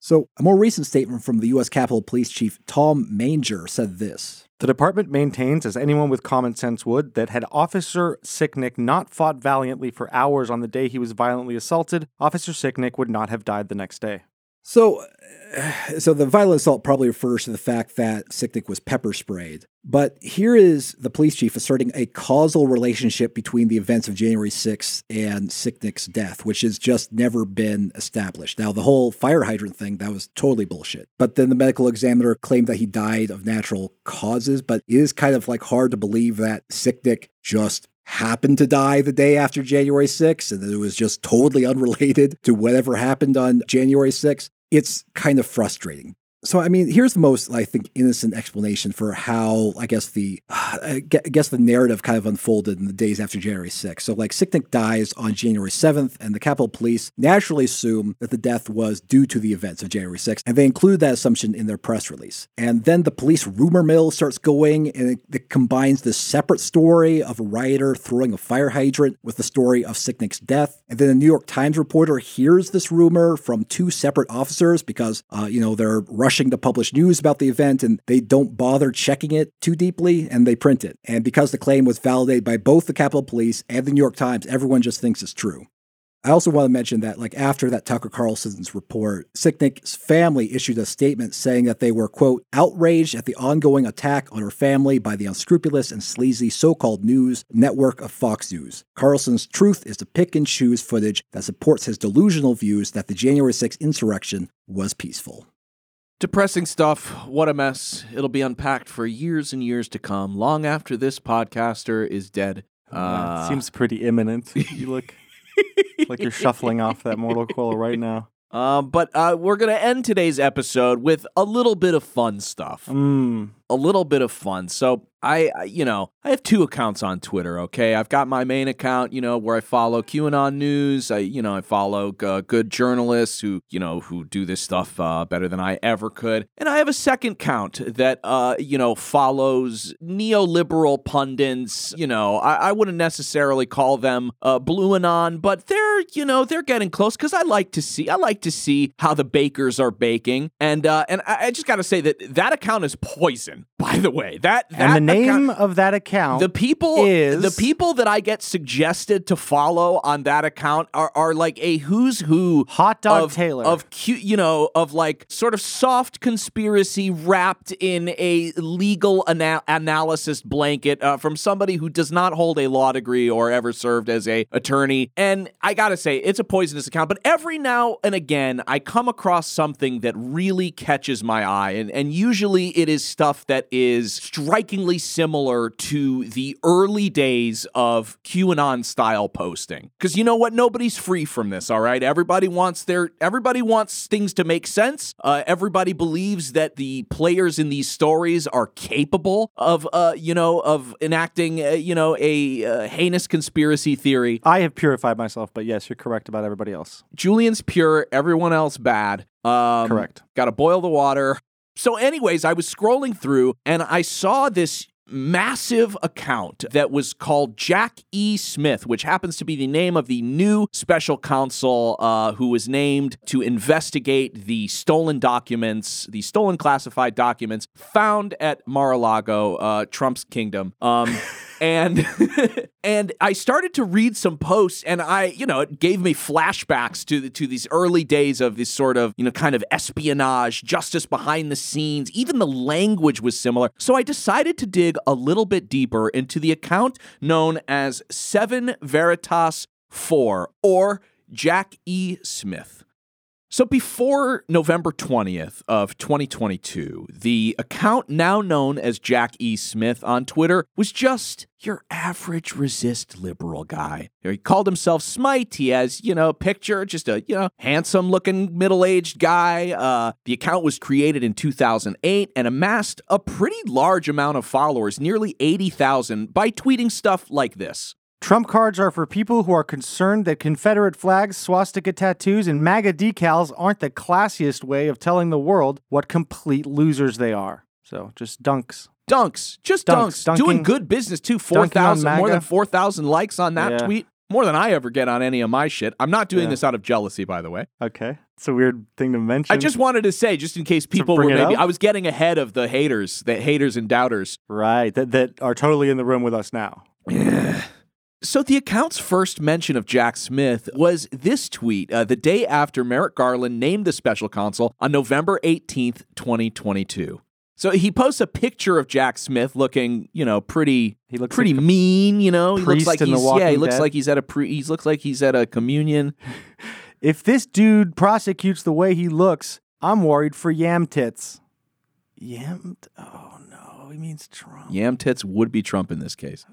So, a more recent statement from the U.S. Capitol Police Chief Tom Manger said this The department maintains, as anyone with common sense would, that had Officer Sicknick not fought valiantly for hours on the day he was violently assaulted, Officer Sicknick would not have died the next day. So, so the violent assault probably refers to the fact that Sicknick was pepper sprayed. But here is the police chief asserting a causal relationship between the events of January 6th and Sicknick's death, which has just never been established. Now, the whole fire hydrant thing, that was totally bullshit. But then the medical examiner claimed that he died of natural causes, but it is kind of like hard to believe that Sicknick just happened to die the day after January 6th and it was just totally unrelated to whatever happened on January 6th. It's kind of frustrating. So, I mean, here's the most, I think, innocent explanation for how, I guess, the, I guess the narrative kind of unfolded in the days after January 6th. So, like, Sicknick dies on January 7th, and the Capitol Police naturally assume that the death was due to the events of January 6th, and they include that assumption in their press release. And then the police rumor mill starts going, and it, it combines this separate story of a rioter throwing a fire hydrant with the story of Sicknick's death. And then a New York Times reporter hears this rumor from two separate officers because, uh, you know, they're rushing to publish news about the event and they don't bother checking it too deeply and they print it. And because the claim was validated by both the Capitol Police and the New York Times, everyone just thinks it's true. I also want to mention that, like, after that Tucker Carlson's report, Sicknick's family issued a statement saying that they were, quote, outraged at the ongoing attack on her family by the unscrupulous and sleazy so called news network of Fox News. Carlson's truth is to pick and choose footage that supports his delusional views that the January 6th insurrection was peaceful. Depressing stuff. What a mess. It'll be unpacked for years and years to come, long after this podcaster is dead. Uh, seems pretty imminent. You look like you're shuffling off that mortal coil right now. Um, but uh, we're going to end today's episode with a little bit of fun stuff. Mm. A little bit of fun. So I, you know, I have two accounts on Twitter. Okay, I've got my main account, you know, where I follow QAnon news. I, you know, I follow uh, good journalists who, you know, who do this stuff uh, better than I ever could. And I have a second account that, uh, you know, follows neoliberal pundits. You know, I, I wouldn't necessarily call them uh, blue anon, but they're, you know, they're getting close because I like to see, I like to see how the bakers are baking. And uh, and I, I just got to say that that account is poison. By the way, that that and the name account, of that account the people is the people that I get suggested to follow on that account are, are like a who's who hot dog of, Taylor. of cute you know of like sort of soft conspiracy wrapped in a legal ana- analysis blanket uh, from somebody who does not hold a law degree or ever served as a attorney. And I gotta say it's a poisonous account but every now and again I come across something that really catches my eye. And and usually it is stuff that is strikingly similar to the early days of QAnon style posting. Because you know what? Nobody's free from this, all right? Everybody wants their everybody wants things to make sense. Uh, everybody believes that the players in these stories are capable of uh, you know, of enacting uh, you know, a uh, heinous conspiracy theory. I have purified myself, but yes, you're correct about everybody else. Julian's pure, everyone else bad. Um, Correct. Got to boil the water. So, anyways, I was scrolling through and I saw this massive account that was called Jack E. Smith, which happens to be the name of the new special counsel uh, who was named to investigate the stolen documents, the stolen classified documents found at Mar-a-Lago, uh, Trump's kingdom. Um, and and I started to read some posts, and I, you know, it gave me flashbacks to to these early days of this sort of, you know, kind of espionage, justice behind the scenes. Even the language was similar. So I decided to dig a little bit deeper into the account known as Seven Veritas Four or Jack E. Smith. So before November 20th of 2022, the account now known as Jack E. Smith on Twitter was just your average resist liberal guy. He called himself Smite. He has, you know, a picture, just a, you know, handsome looking middle aged guy. Uh, the account was created in 2008 and amassed a pretty large amount of followers, nearly 80,000, by tweeting stuff like this. Trump cards are for people who are concerned that Confederate flags, swastika tattoos, and MAGA decals aren't the classiest way of telling the world what complete losers they are. So just dunks. Dunks, just dunks, Dunks, doing good business too. Four dunking on thousand, more than four thousand likes on that Yeah. tweet. More than I ever get on any of my shit. I'm not doing Yeah. this out of jealousy, by the way. Okay. It's a weird thing to mention. I just wanted to say, just in case people were maybe. I was getting ahead of the haters, the haters and doubters. Right. That, that are totally in the room with us now. So the account's first mention of Jack Smith was this tweet uh, the day after Merrick Garland named the special counsel on November 18th, 2022. So he posts a picture of Jack Smith looking, you know, pretty He looks pretty like mean, you know. He looks like he's yeah, he looks Dead. like he's at a pre he looks like he's at a communion. If this dude prosecutes the way he looks, I'm worried for yam tits. Yam? Oh no, he means Trump. Yam tits would be Trump in this case.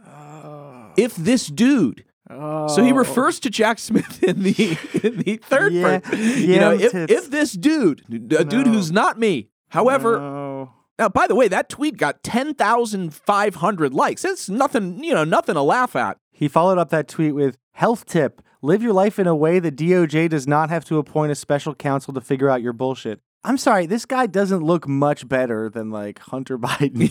Oh. If this dude So he Oh. refers to Jack Smith in the in the third Yeah, person. You know, if, tits. if this dude, a dude who's not me, however, No. now by the way, that tweet got ten thousand five hundred likes. That's nothing, you know, nothing to laugh at. He followed up that tweet with health tip: live your life in a way that DOJ does not have to appoint a special counsel to figure out your bullshit. I'm sorry, this guy doesn't look much better than like Hunter Biden.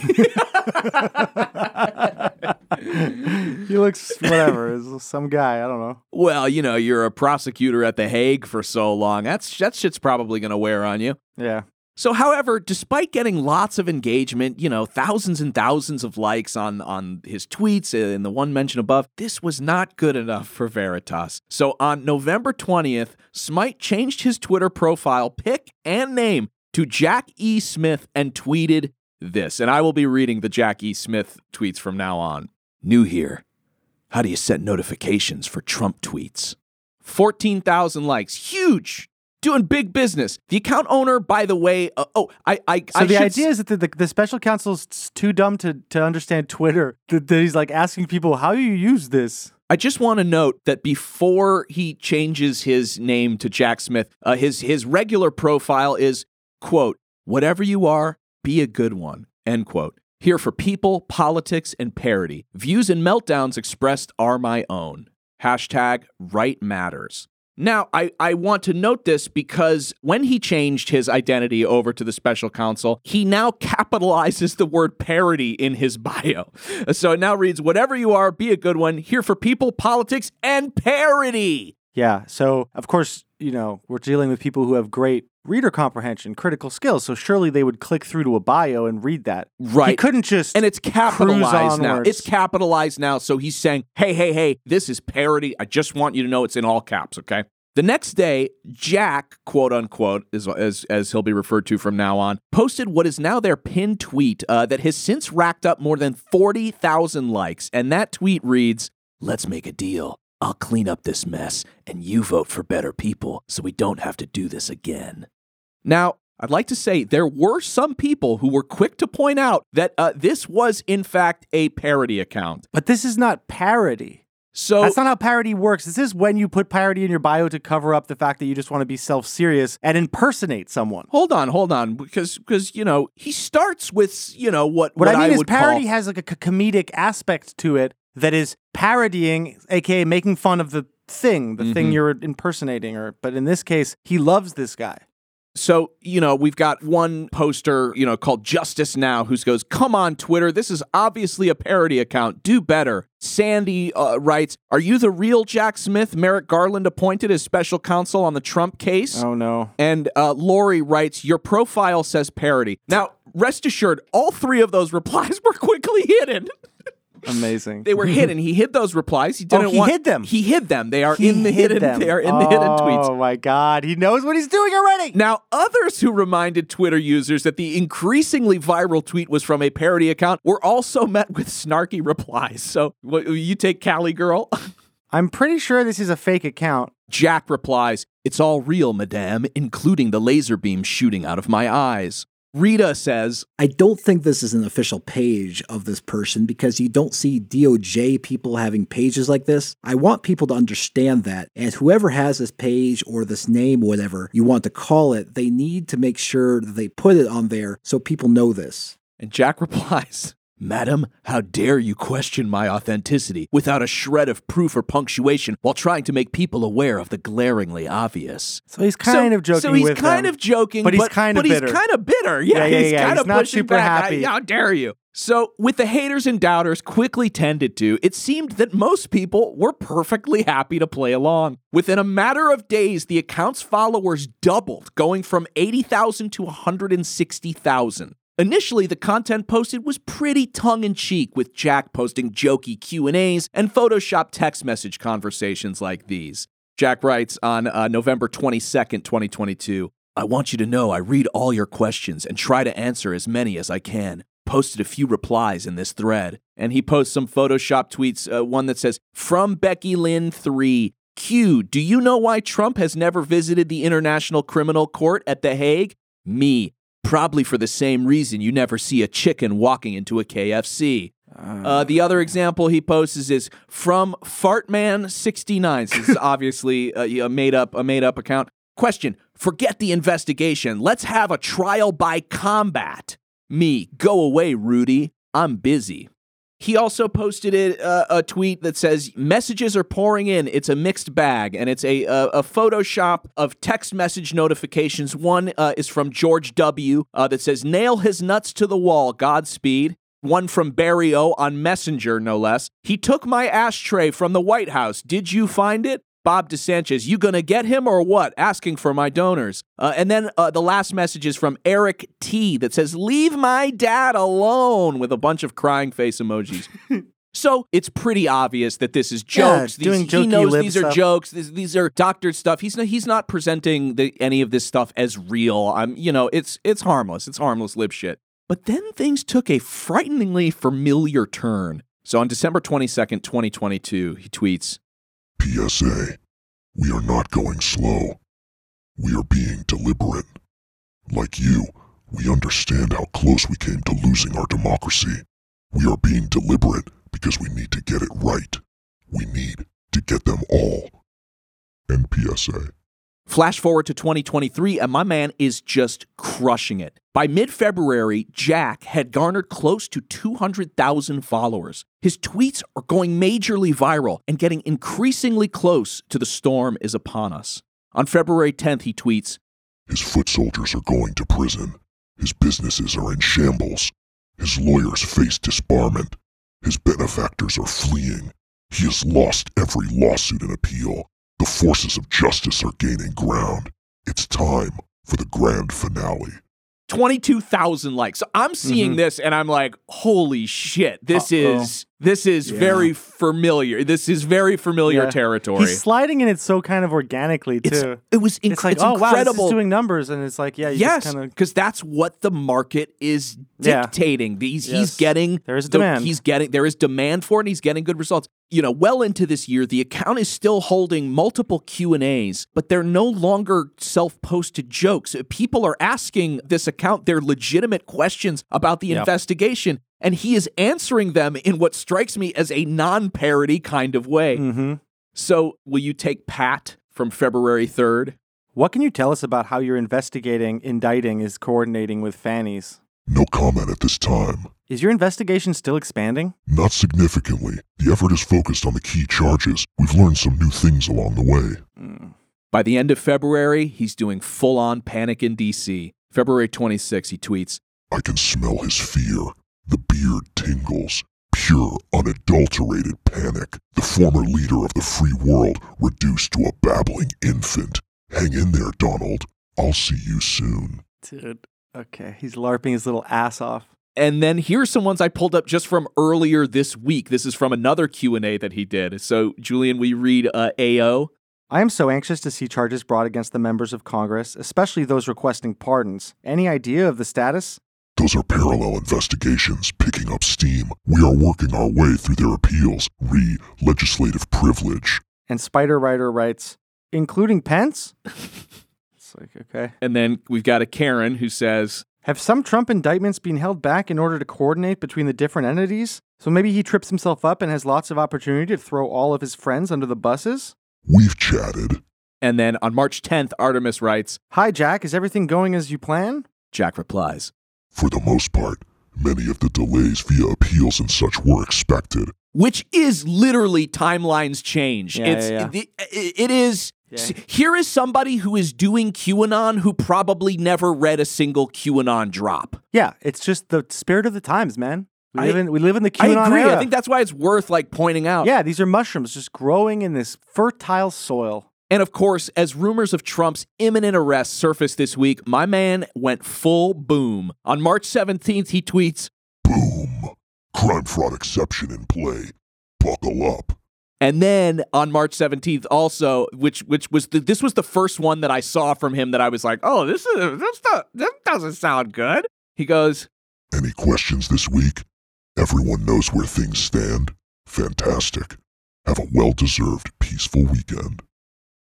he looks whatever, is some guy. I don't know. Well, you know, you're a prosecutor at the Hague for so long. That's that shit's probably going to wear on you. Yeah. So, however, despite getting lots of engagement, you know, thousands and thousands of likes on on his tweets and the one mentioned above, this was not good enough for Veritas. So, on November 20th, Smite changed his Twitter profile pic and name to Jack E. Smith and tweeted this. And I will be reading the Jack E. Smith tweets from now on. New here. How do you set notifications for Trump tweets? 14,000 likes. Huge. Doing big business. The account owner, by the way, uh, oh, I, I, So I the idea is that the, the, the special counsel's s- too dumb to, to understand Twitter. That, that he's like asking people, "How do you use this?" I just want to note that before he changes his name to Jack Smith, uh, his his regular profile is quote whatever you are, be a good one end quote. Here for people, politics, and parody. Views and meltdowns expressed are my own. Hashtag right matters. Now, I, I want to note this because when he changed his identity over to the special counsel, he now capitalizes the word parody in his bio. So it now reads, Whatever you are, be a good one. Here for people, politics, and parody. Yeah. So of course, you know, we're dealing with people who have great reader comprehension, critical skills. So surely they would click through to a bio and read that. Right. He couldn't just And it's capitalized now. It's capitalized now. So he's saying, hey, hey, hey, this is parody. I just want you to know it's in all caps, okay? The next day, Jack, quote unquote, as, as, as he'll be referred to from now on, posted what is now their pinned tweet uh, that has since racked up more than 40,000 likes. And that tweet reads, Let's make a deal. I'll clean up this mess, and you vote for better people so we don't have to do this again. Now, I'd like to say there were some people who were quick to point out that uh, this was, in fact, a parody account. But this is not parody. So That's not how parody works. This is when you put parody in your bio to cover up the fact that you just want to be self-serious and impersonate someone. hold on, hold on, because because you know he starts with you know what What, I mean is would parody call, has like a comedic aspect to it that is parodying, aka making fun of the thing, the Mm-hmm. thing you're impersonating. Or, but in this case, he loves this guy. So, you know, we've got one poster, you know, called Justice Now, who goes, Come on, Twitter. This is obviously a parody account. Do better. Sandy uh, writes, Are you the real Jack Smith Merrick Garland appointed as special counsel on the Trump case? Oh no. And uh, Lori writes, Your profile says parody. Now, rest assured, all three of those replies were quickly hidden. Amazing. They were hidden. He hid those replies. He didn't Oh, he want, hid them. He hid them. They are He in the hidden. them. They are in the hidden oh, tweets. Oh my God. He knows what he's doing already. Now, others who reminded Twitter users that the increasingly viral tweet was from a parody account were also met with snarky replies. So, what, you take Cali Girl? I'm pretty sure this is a fake account. Jack replies, It's all real, madame, including the laser beam shooting out of my eyes. Rita says, I don't think this is an official page of this person because you don't see DOJ people having pages like this. I want people to understand that. And whoever has this page or this name, whatever you want to call it, they need to make sure that they put it on there so people know this. and Jack replies, Madam, how dare you question my authenticity without a shred of proof or punctuation while trying to make people aware of the glaringly obvious? So he's kind So- of joking So he's with kind them. of joking, but he's kind of but bitter. he's kind of bitter. Yeah, Yeah, yeah, he's yeah, kind he's of not pushing super back. happy. I- how dare you? So, with the haters and doubters quickly tended to, it seemed that most people were perfectly happy to play along. Within a matter of days, the account's followers doubled, going from 80,000 to 160,000. Initially, the content posted was pretty tongue-in-cheek with Jack posting jokey Q&As and Photoshop text message conversations like these. Jack writes on uh, November 22nd, 2022, I want you to know I read all your questions and try to answer as many as I can. Posted a few replies in this thread. And he posts some Photoshop tweets, uh, one that says, From Becky Lynn 3, Q, do you know why Trump has never visited the International Criminal Court at The Hague? Me. Probably for the same reason you never see a chicken walking into a KFC. Uh, the other example he posts is, from Fartman69. So this is obviously a, a made up a made up account. Question: Forget the investigation. Let's have a trial by combat. Me, go away, Rudy. I'm busy. He also posted it, uh, a tweet that says messages are pouring in. It's a mixed bag, and it's a a, a Photoshop of text message notifications. One uh, is from George W. Uh, that says nail his nuts to the wall. Godspeed. One from Barry O on Messenger, no less. He took my ashtray from the White House. Did you find it? Bob DeSanchez, you gonna get him or what? Asking for my donors. Uh, and then uh, the last message is from Eric T that says, Leave my dad alone with a bunch of crying face emojis. so it's pretty obvious that this is Yeah, jokes. doing he knows these are stuff. jokes. These, these are doctored stuff. He's not, he's not presenting the, any of this stuff as real. I'm, you know, it's it's harmless. It's harmless lib shit. But then things took a frighteningly familiar turn. So on December 22nd, 2022, he tweets, PSA. We are not going slow. We are being deliberate. Like you, we understand how close we came to losing our democracy. We are being deliberate because we need to get it right. We need to get them all. End PSA. Flash forward to 2023, and my man is just crushing it. By mid February, Jack had garnered close to 200,000 followers. His tweets are going majorly viral and getting increasingly close to the storm is upon us. On February 10th, he tweets His foot soldiers are going to prison. His businesses are in shambles. His lawyers face disbarment. His benefactors are fleeing. He has lost every lawsuit and appeal. The forces of justice are gaining ground. It's time for the grand finale. 22,000 likes. So I'm seeing Mhm. this and I'm like, holy shit, this Uh-oh. is this is Yeah. very familiar. This is very familiar Yeah. territory. He's sliding in it so kind of organically It's- too. it was inc- it's like, it's oh wow, this incredible. is doing numbers, and it's like, yeah, you yes, kind of because that's what the market is Yeah. dictating. These he's getting There is a the- demand. he's getting there is demand for it. and He's getting good results. You know, well into this year, the account is still holding multiple Q and A's, but they're no longer self-posted jokes. People are asking this account their legitimate questions about the Yep. investigation, and he is answering them in what strikes me as a non-parody kind of way. hmm So, will you take Pat from February third? What can you tell us about how your investigating, indicting is coordinating with Fani's? No comment at this time. Is your investigation still expanding? Not significantly. The effort is focused on the key charges. We've learned some new things along the way. Hmm. By the end of February, he's doing full on panic in DC. February 26, he tweets, I can smell his fear. The beard tingles. Pure, unadulterated panic. The former leader of the free world reduced to a babbling infant. Hang in there, Donald. I'll see you soon. Dude, okay, he's larping his little ass off. And then here's some ones I pulled up just from earlier this week. This is from another Q&A that he did. So, Julian, we read uh, AO. I am so anxious to see charges brought against the members of Congress, especially those requesting pardons. Any idea of the status? Those are parallel investigations picking up steam. We are working our way through their appeals, re legislative privilege. And Spider Writer writes, including Pence? it's like, okay. And then we've got a Karen who says, Have some Trump indictments been held back in order to coordinate between the different entities? So maybe he trips himself up and has lots of opportunity to throw all of his friends under the buses? We've chatted. and then on March 10th, Artemis writes, Hi, Jack. Is everything going as you plan? Jack replies, For the most part, many of the delays via appeals and such were expected. which is literally timelines change. Yeah, it's yeah, the- it- it is Yeah. s- here is somebody who is doing QAnon who probably never read a single QAnon drop. Yeah, it's just the spirit of the times, man. We I- live in we live in the I agree. era. I think that's why it's worth like pointing out. yeah, these are mushrooms just growing in this fertile soil. And of course, as rumors of Trump's imminent arrest surfaced this week, my man went full boom. On March 17th, he tweets, Boom. Crime fraud exception in play. Buckle up. And then on March 17th, also, which which was the, this was the first one that I saw from him that I was like, oh, this is this, not, this doesn't sound good. He goes, Any questions this week? Everyone knows where things stand. Fantastic. Have a well deserved peaceful weekend.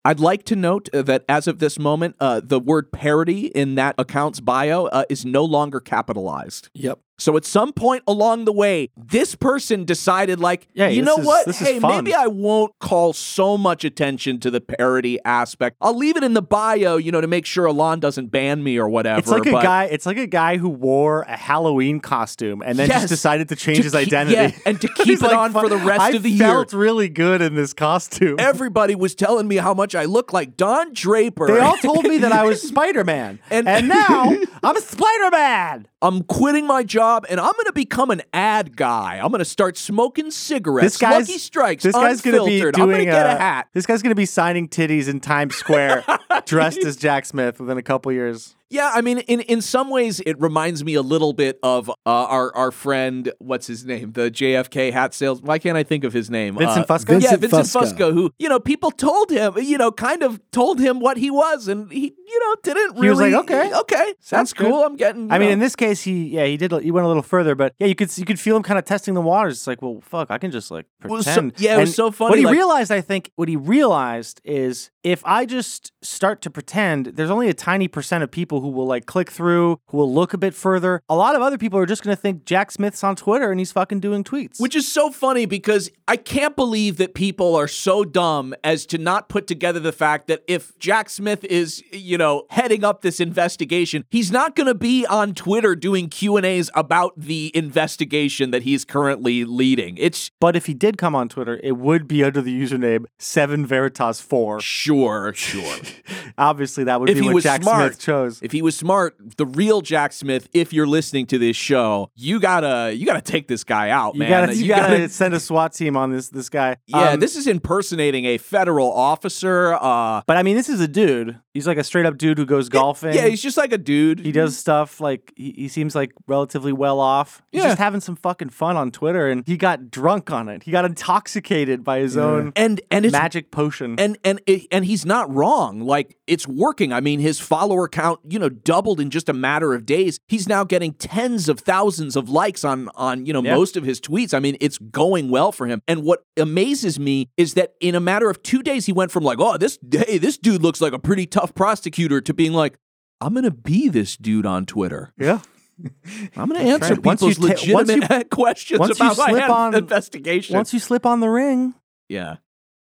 I'd like to note uh, that as of this moment, uh, the word parody in that account's bio uh, is no longer capitalized. Yep. So at some point along the way, this person decided, like, Yeah, you know is- what? Hey, maybe I won't call so much attention to the parody aspect. I'll leave it in the bio, you know, to make sure Elon doesn't ban me or whatever. It's like a guy. It's like a guy who wore a Halloween costume and then Yes. just decided to change To his keep- identity. yeah, and to keep it like, on for the rest I of the year." I felt really good in this costume. Everybody was telling me how much I look like Don Draper. They all told me that I was Spider Man, And- and, now I'm a Spider Man. I'm quitting my job and I'm going to become an ad guy. I'm going to start smoking cigarettes. This guy's Lucky Strikes. This guy's gonna be unfiltered. doing I'm going to get a uh, hat. This guy's gonna be signing titties in Times Square, dressed as Jack Smith within a couple years. Yeah, I mean, in, in some ways, it reminds me a little bit of uh, our our friend, what's his name, the JFK hat sales. Why can't I think of his name? Vincent Uh, Fusca? Yeah, Vincent Fusca. Fusca. Who you know, people told him, you know, kind of told him what he was, and he, you know, didn't really. He was like, okay. okay, sounds Sounds good. cool. I'm getting. I you mean, in this case, he yeah he did he went a little further, but yeah, you could you could feel him kind of testing the waters. It's like, well, fuck, I can just like was so- pretend. yeah, it was so funny, What he like- realized, I think, what he realized is if I just start to pretend, there's only a tiny percent of people who will like click through, who will look a bit further. A lot of other people are just going to think Jack Smith's on Twitter and he's fucking doing tweets. Which is so funny because I can't believe that people are so dumb as to not put together the fact that if Jack Smith is, you know, heading up this investigation, he's not going to be on Twitter doing Q&As about the investigation that he's currently leading. It's but if he did come on Twitter, it would be under the username Seven Veritas Four. sure, sure. Obviously, that would if be what Jack smart, Smith chose. If he was smart, the real Jack Smith, if you're listening to this show, you gotta you gotta take this guy out, You man. gotta, you, gotta, send a SWAT team on this this guy. Yeah, Um, this is impersonating a federal officer. Uh, But I mean, this is a dude. He's like a straight up dude who goes golfing. yeah, he's just like a dude. he does stuff like he, he seems like relatively well off. He's Yeah. just having some fucking fun on Twitter, and he got drunk on it. He got intoxicated by his own and and it's magic potion. and and it, and he's not wrong. Like it's working. I mean, his follower count, you know, doubled in just a matter of days. He's now getting tens of thousands of likes on on you know Yeah. most of his tweets. I mean, it's going well for him. And what amazes me is that in a matter of two days, he went from like, oh, this hey, this dude looks like a pretty tough prosecutor, to being like, I'm gonna be this dude on Twitter. yeah. I'm gonna answer right. Once you people's ta- once you- legitimate questions once you about my slip on- investigation. Once you slip on the ring, yeah.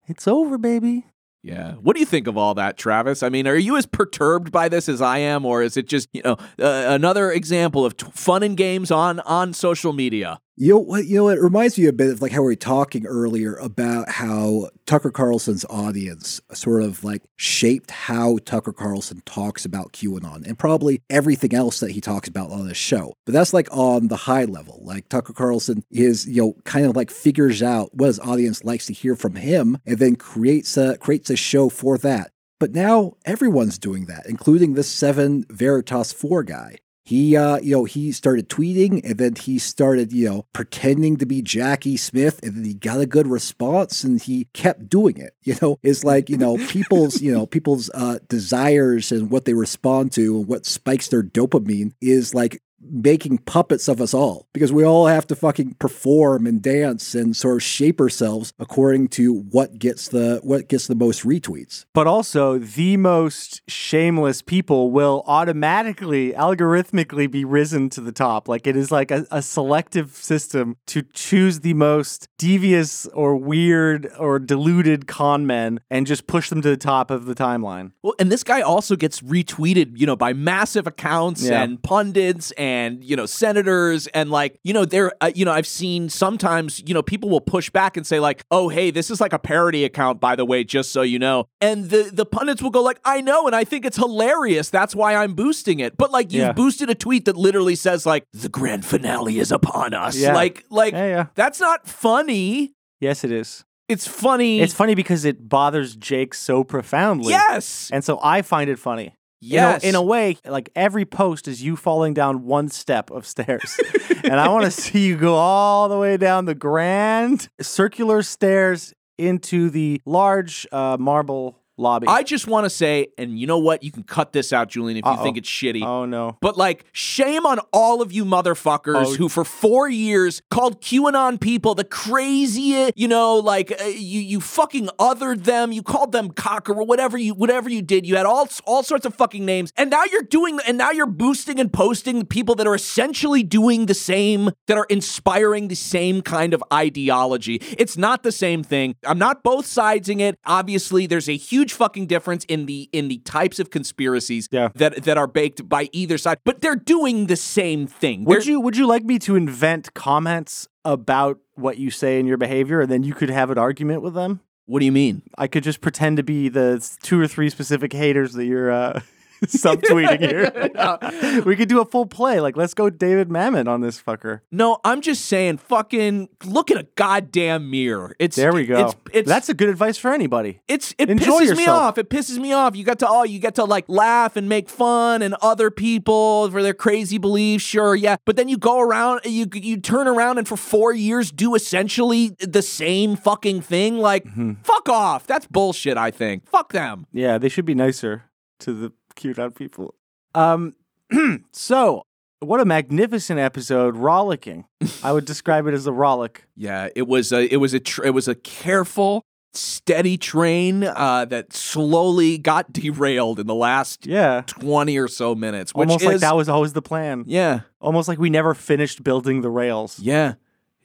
it's over, baby. Yeah. What do you think of all that, Travis? I mean, are you as perturbed by this as I am, or is it just you know uh, another example of t- fun and games on on social media? You know what? You know, it reminds me a bit of like how we were talking earlier about how Tucker Carlson's audience sort of like shaped how Tucker Carlson talks about QAnon and probably everything else that he talks about on his show. But that's like on the high level. Like Tucker Carlson is, you know, kind of like figures out what his audience likes to hear from him and then creates a creates a show for that. But now everyone's doing that, including this Seven Veritas 4 guy. He, uh, you know, he started tweeting and then he started, you know, pretending to be Jackie Smith and then he got a good response and he kept doing it. You know, it's like, you know, people's, you know, people's uh, desires and what they respond to and what spikes their dopamine is like making puppets of us all because we all have to fucking perform and dance and sort of shape ourselves according to what gets the what gets the most retweets. But also, the most shameless people will automatically, algorithmically be risen to the top. Like it is like a, a selective system to choose the most devious or weird or deluded con men and just push them to the top of the timeline. Well, and this guy also gets retweeted, you know, by massive accounts Yeah. and pundits and you know senators and like you know there, uh, you know, I've seen sometimes you know people will push back and say like, oh hey, this is like a parody account by the way, just so you know, and the the pundits will go like, I know, and I think it's hilarious. That's why I'm boosting it. But like you've Yeah. boosted a tweet that literally says like the grand finale is upon us. Yeah. Like like Yeah, yeah. that's not funny. Yes, it is. It's funny. It's funny because it bothers Jake so profoundly. Yes. And so I find it funny. Yes. In a, in a way, like every post is you falling down one step of stairs. and I want to see you go all the way down the grand circular stairs into the large uh, marble lobby. I just want to say, and you know what? You can cut this out, Julian, if you Uh-oh. think it's shitty. oh no. But like, shame on all of you motherfuckers Oh. who, for four years, called QAnon people the craziest. You know, like uh, you you fucking othered them. You called them cocker or whatever you whatever you did. You had all all sorts of fucking names, and now you're doing and now you're boosting and posting people that are essentially doing the same, that are inspiring the same kind of ideology. It's not the same thing. I'm not both sidesing it. Obviously, there's a huge fucking difference in the in the types of conspiracies Yeah. that that are baked by either side, but they're doing the same thing. Would They're- you would you like me to invent comments about what you say and your behavior and then you could have an argument with them? What do you mean? I could just pretend to be the two or three specific haters that you're uh, subtweeting here. we could do a full play. Like, let's go David Mamet on this fucker. No, I'm just saying, fucking look at a goddamn mirror. It's There we go. It's, it's That's a good advice for anybody. It's it Enjoy pisses me off. It pisses me off. You got to oh, you get to like laugh and make fun and other people for their crazy beliefs. Sure, yeah, but then you go around, you you turn around and for four years do essentially the same fucking thing. Like, Mm-hmm. fuck off. That's bullshit. I think. Fuck them. Yeah, they should be nicer to the QAnon people. Um, so what a magnificent episode, rollicking. I would describe it as a rollick. Yeah, it was a it was a tr- it was a careful, steady train uh, that slowly got derailed in the last Yeah, twenty or so minutes. Which almost is, like that was always the plan. Yeah, Almost like we never finished building the rails. yeah.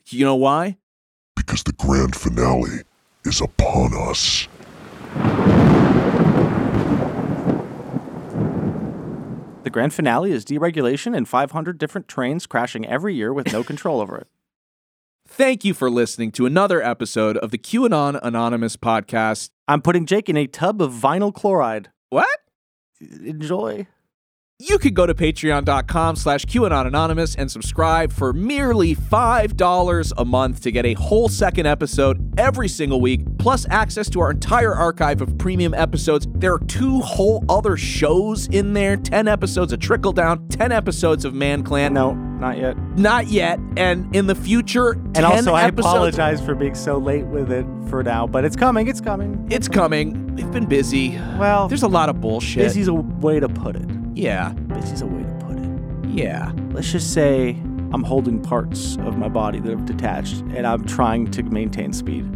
You know why? Because the grand finale is upon us. The grand finale is deregulation and 500 different trains crashing every year with no control over it. Thank you for listening to another episode of the QAnon Anonymous podcast. I'm putting Jake in a tub of vinyl chloride. What? Enjoy. You could go to patreon.com slash QAnon Anonymous and subscribe for merely $5 a month to get a whole second episode every single week, plus access to our entire archive of premium episodes. There are two whole other shows in there 10 episodes of Trickle Down, 10 episodes of Man Clan. No, not yet. Not yet. And in the future, 10 And also, I episodes. apologize for being so late with it for now, but it's coming. It's coming. It's coming. We've been busy. Well, There's a lot of bullshit. busy's a way to put it. Yeah. Busy's a way to put it. Yeah. Let's just say I'm holding parts of my body that have detached, and I'm trying to maintain speed.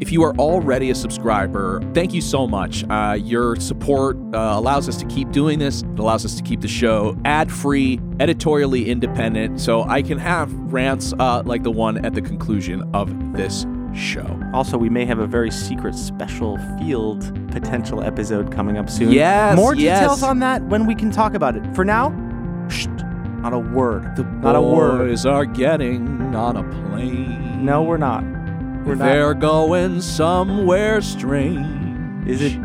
If you are already a subscriber, thank you so much. Uh, your support uh, allows us to keep doing this. It allows us to keep the show ad free, editorially independent, so I can have rants uh, like the one at the conclusion of this show. Also, we may have a very secret special field potential episode coming up soon. Yes, More yes. details on that when we can talk about it. For now, shh, not a word. The not a word. boys are getting on a plane. No, we're not. We're not. They're going somewhere strange. Is it?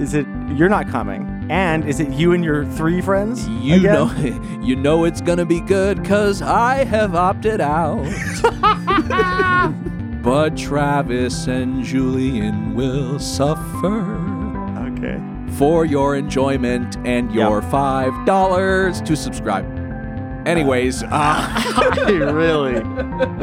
Is it? You're not coming. And is it you and your three friends? You again? know, you know it's gonna be good cause I have opted out. but Travis and Julian will suffer Okay. for your enjoyment and your five dollars to subscribe. Anyways, uh, really,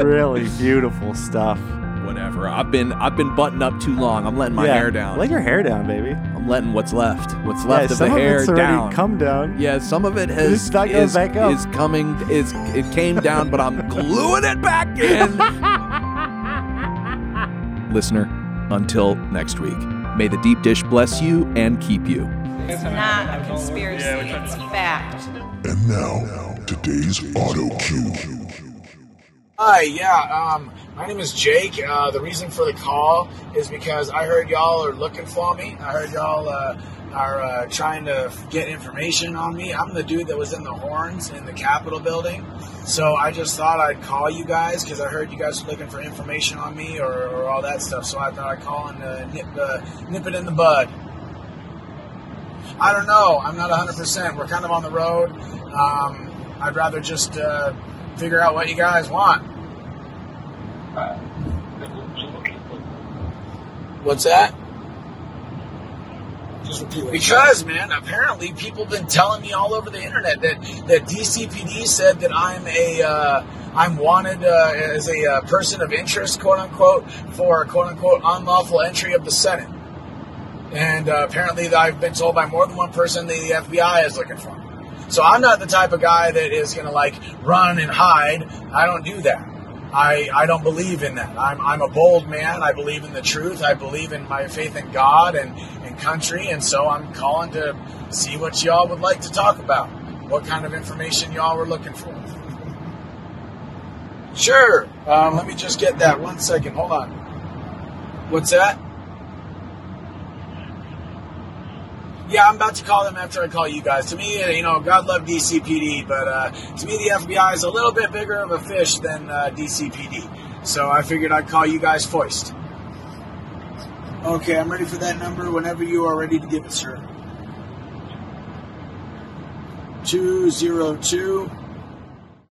really beautiful stuff. whatever. I've been I've been buttoned up too long. I'm letting my Yeah, hair down. Let your hair down, baby. I'm letting what's left. What's left of some the hair it's already down. come down. Yeah, some of it has It's not going is, back up. is coming is it came down, but I'm gluing it back in. Listener, until next week, may the deep dish bless you and keep you. It's not a conspiracy, it's fact. And now, today's auto cue. Hi, yeah, um, my name is Jake. Uh, the reason for the call is because I heard y'all are looking for me. I heard y'all uh, are uh, trying to get information on me. I'm the dude that was in the horns in the Capitol building. So I just thought I'd call you guys because I heard you guys were looking for information on me or, or all that stuff. So I thought I'd call and uh, nip, uh, nip it in the bud. I don't know. I'm not 100%. We're kind of on the road. Um, I'd rather just uh, figure out what you guys want. What's that? Just repeat what Because, man, apparently people have been telling me all over the internet that, that DCPD said that I'm a uh, I'm wanted uh, as a uh, person of interest, quote unquote, for quote unquote unlawful entry of the Senate. And uh, apparently, I've been told by more than one person the FBI is looking for me. So I'm not the type of guy that is going to like run and hide. I don't do that. I, I don't believe in that. I'm, I'm a bold man. I believe in the truth. I believe in my faith in God and country. And so I'm calling to see what y'all would like to talk about. What kind of information y'all were looking for. Sure. Um, let me just get that one second. Hold on. What's that? Yeah, I'm about to call them after I call you guys. To me, you know, God love DCPD, but uh, to me, the FBI is a little bit bigger of a fish than uh, DCPD. So I figured I'd call you guys first. Okay, I'm ready for that number whenever you are ready to give it, sir. 202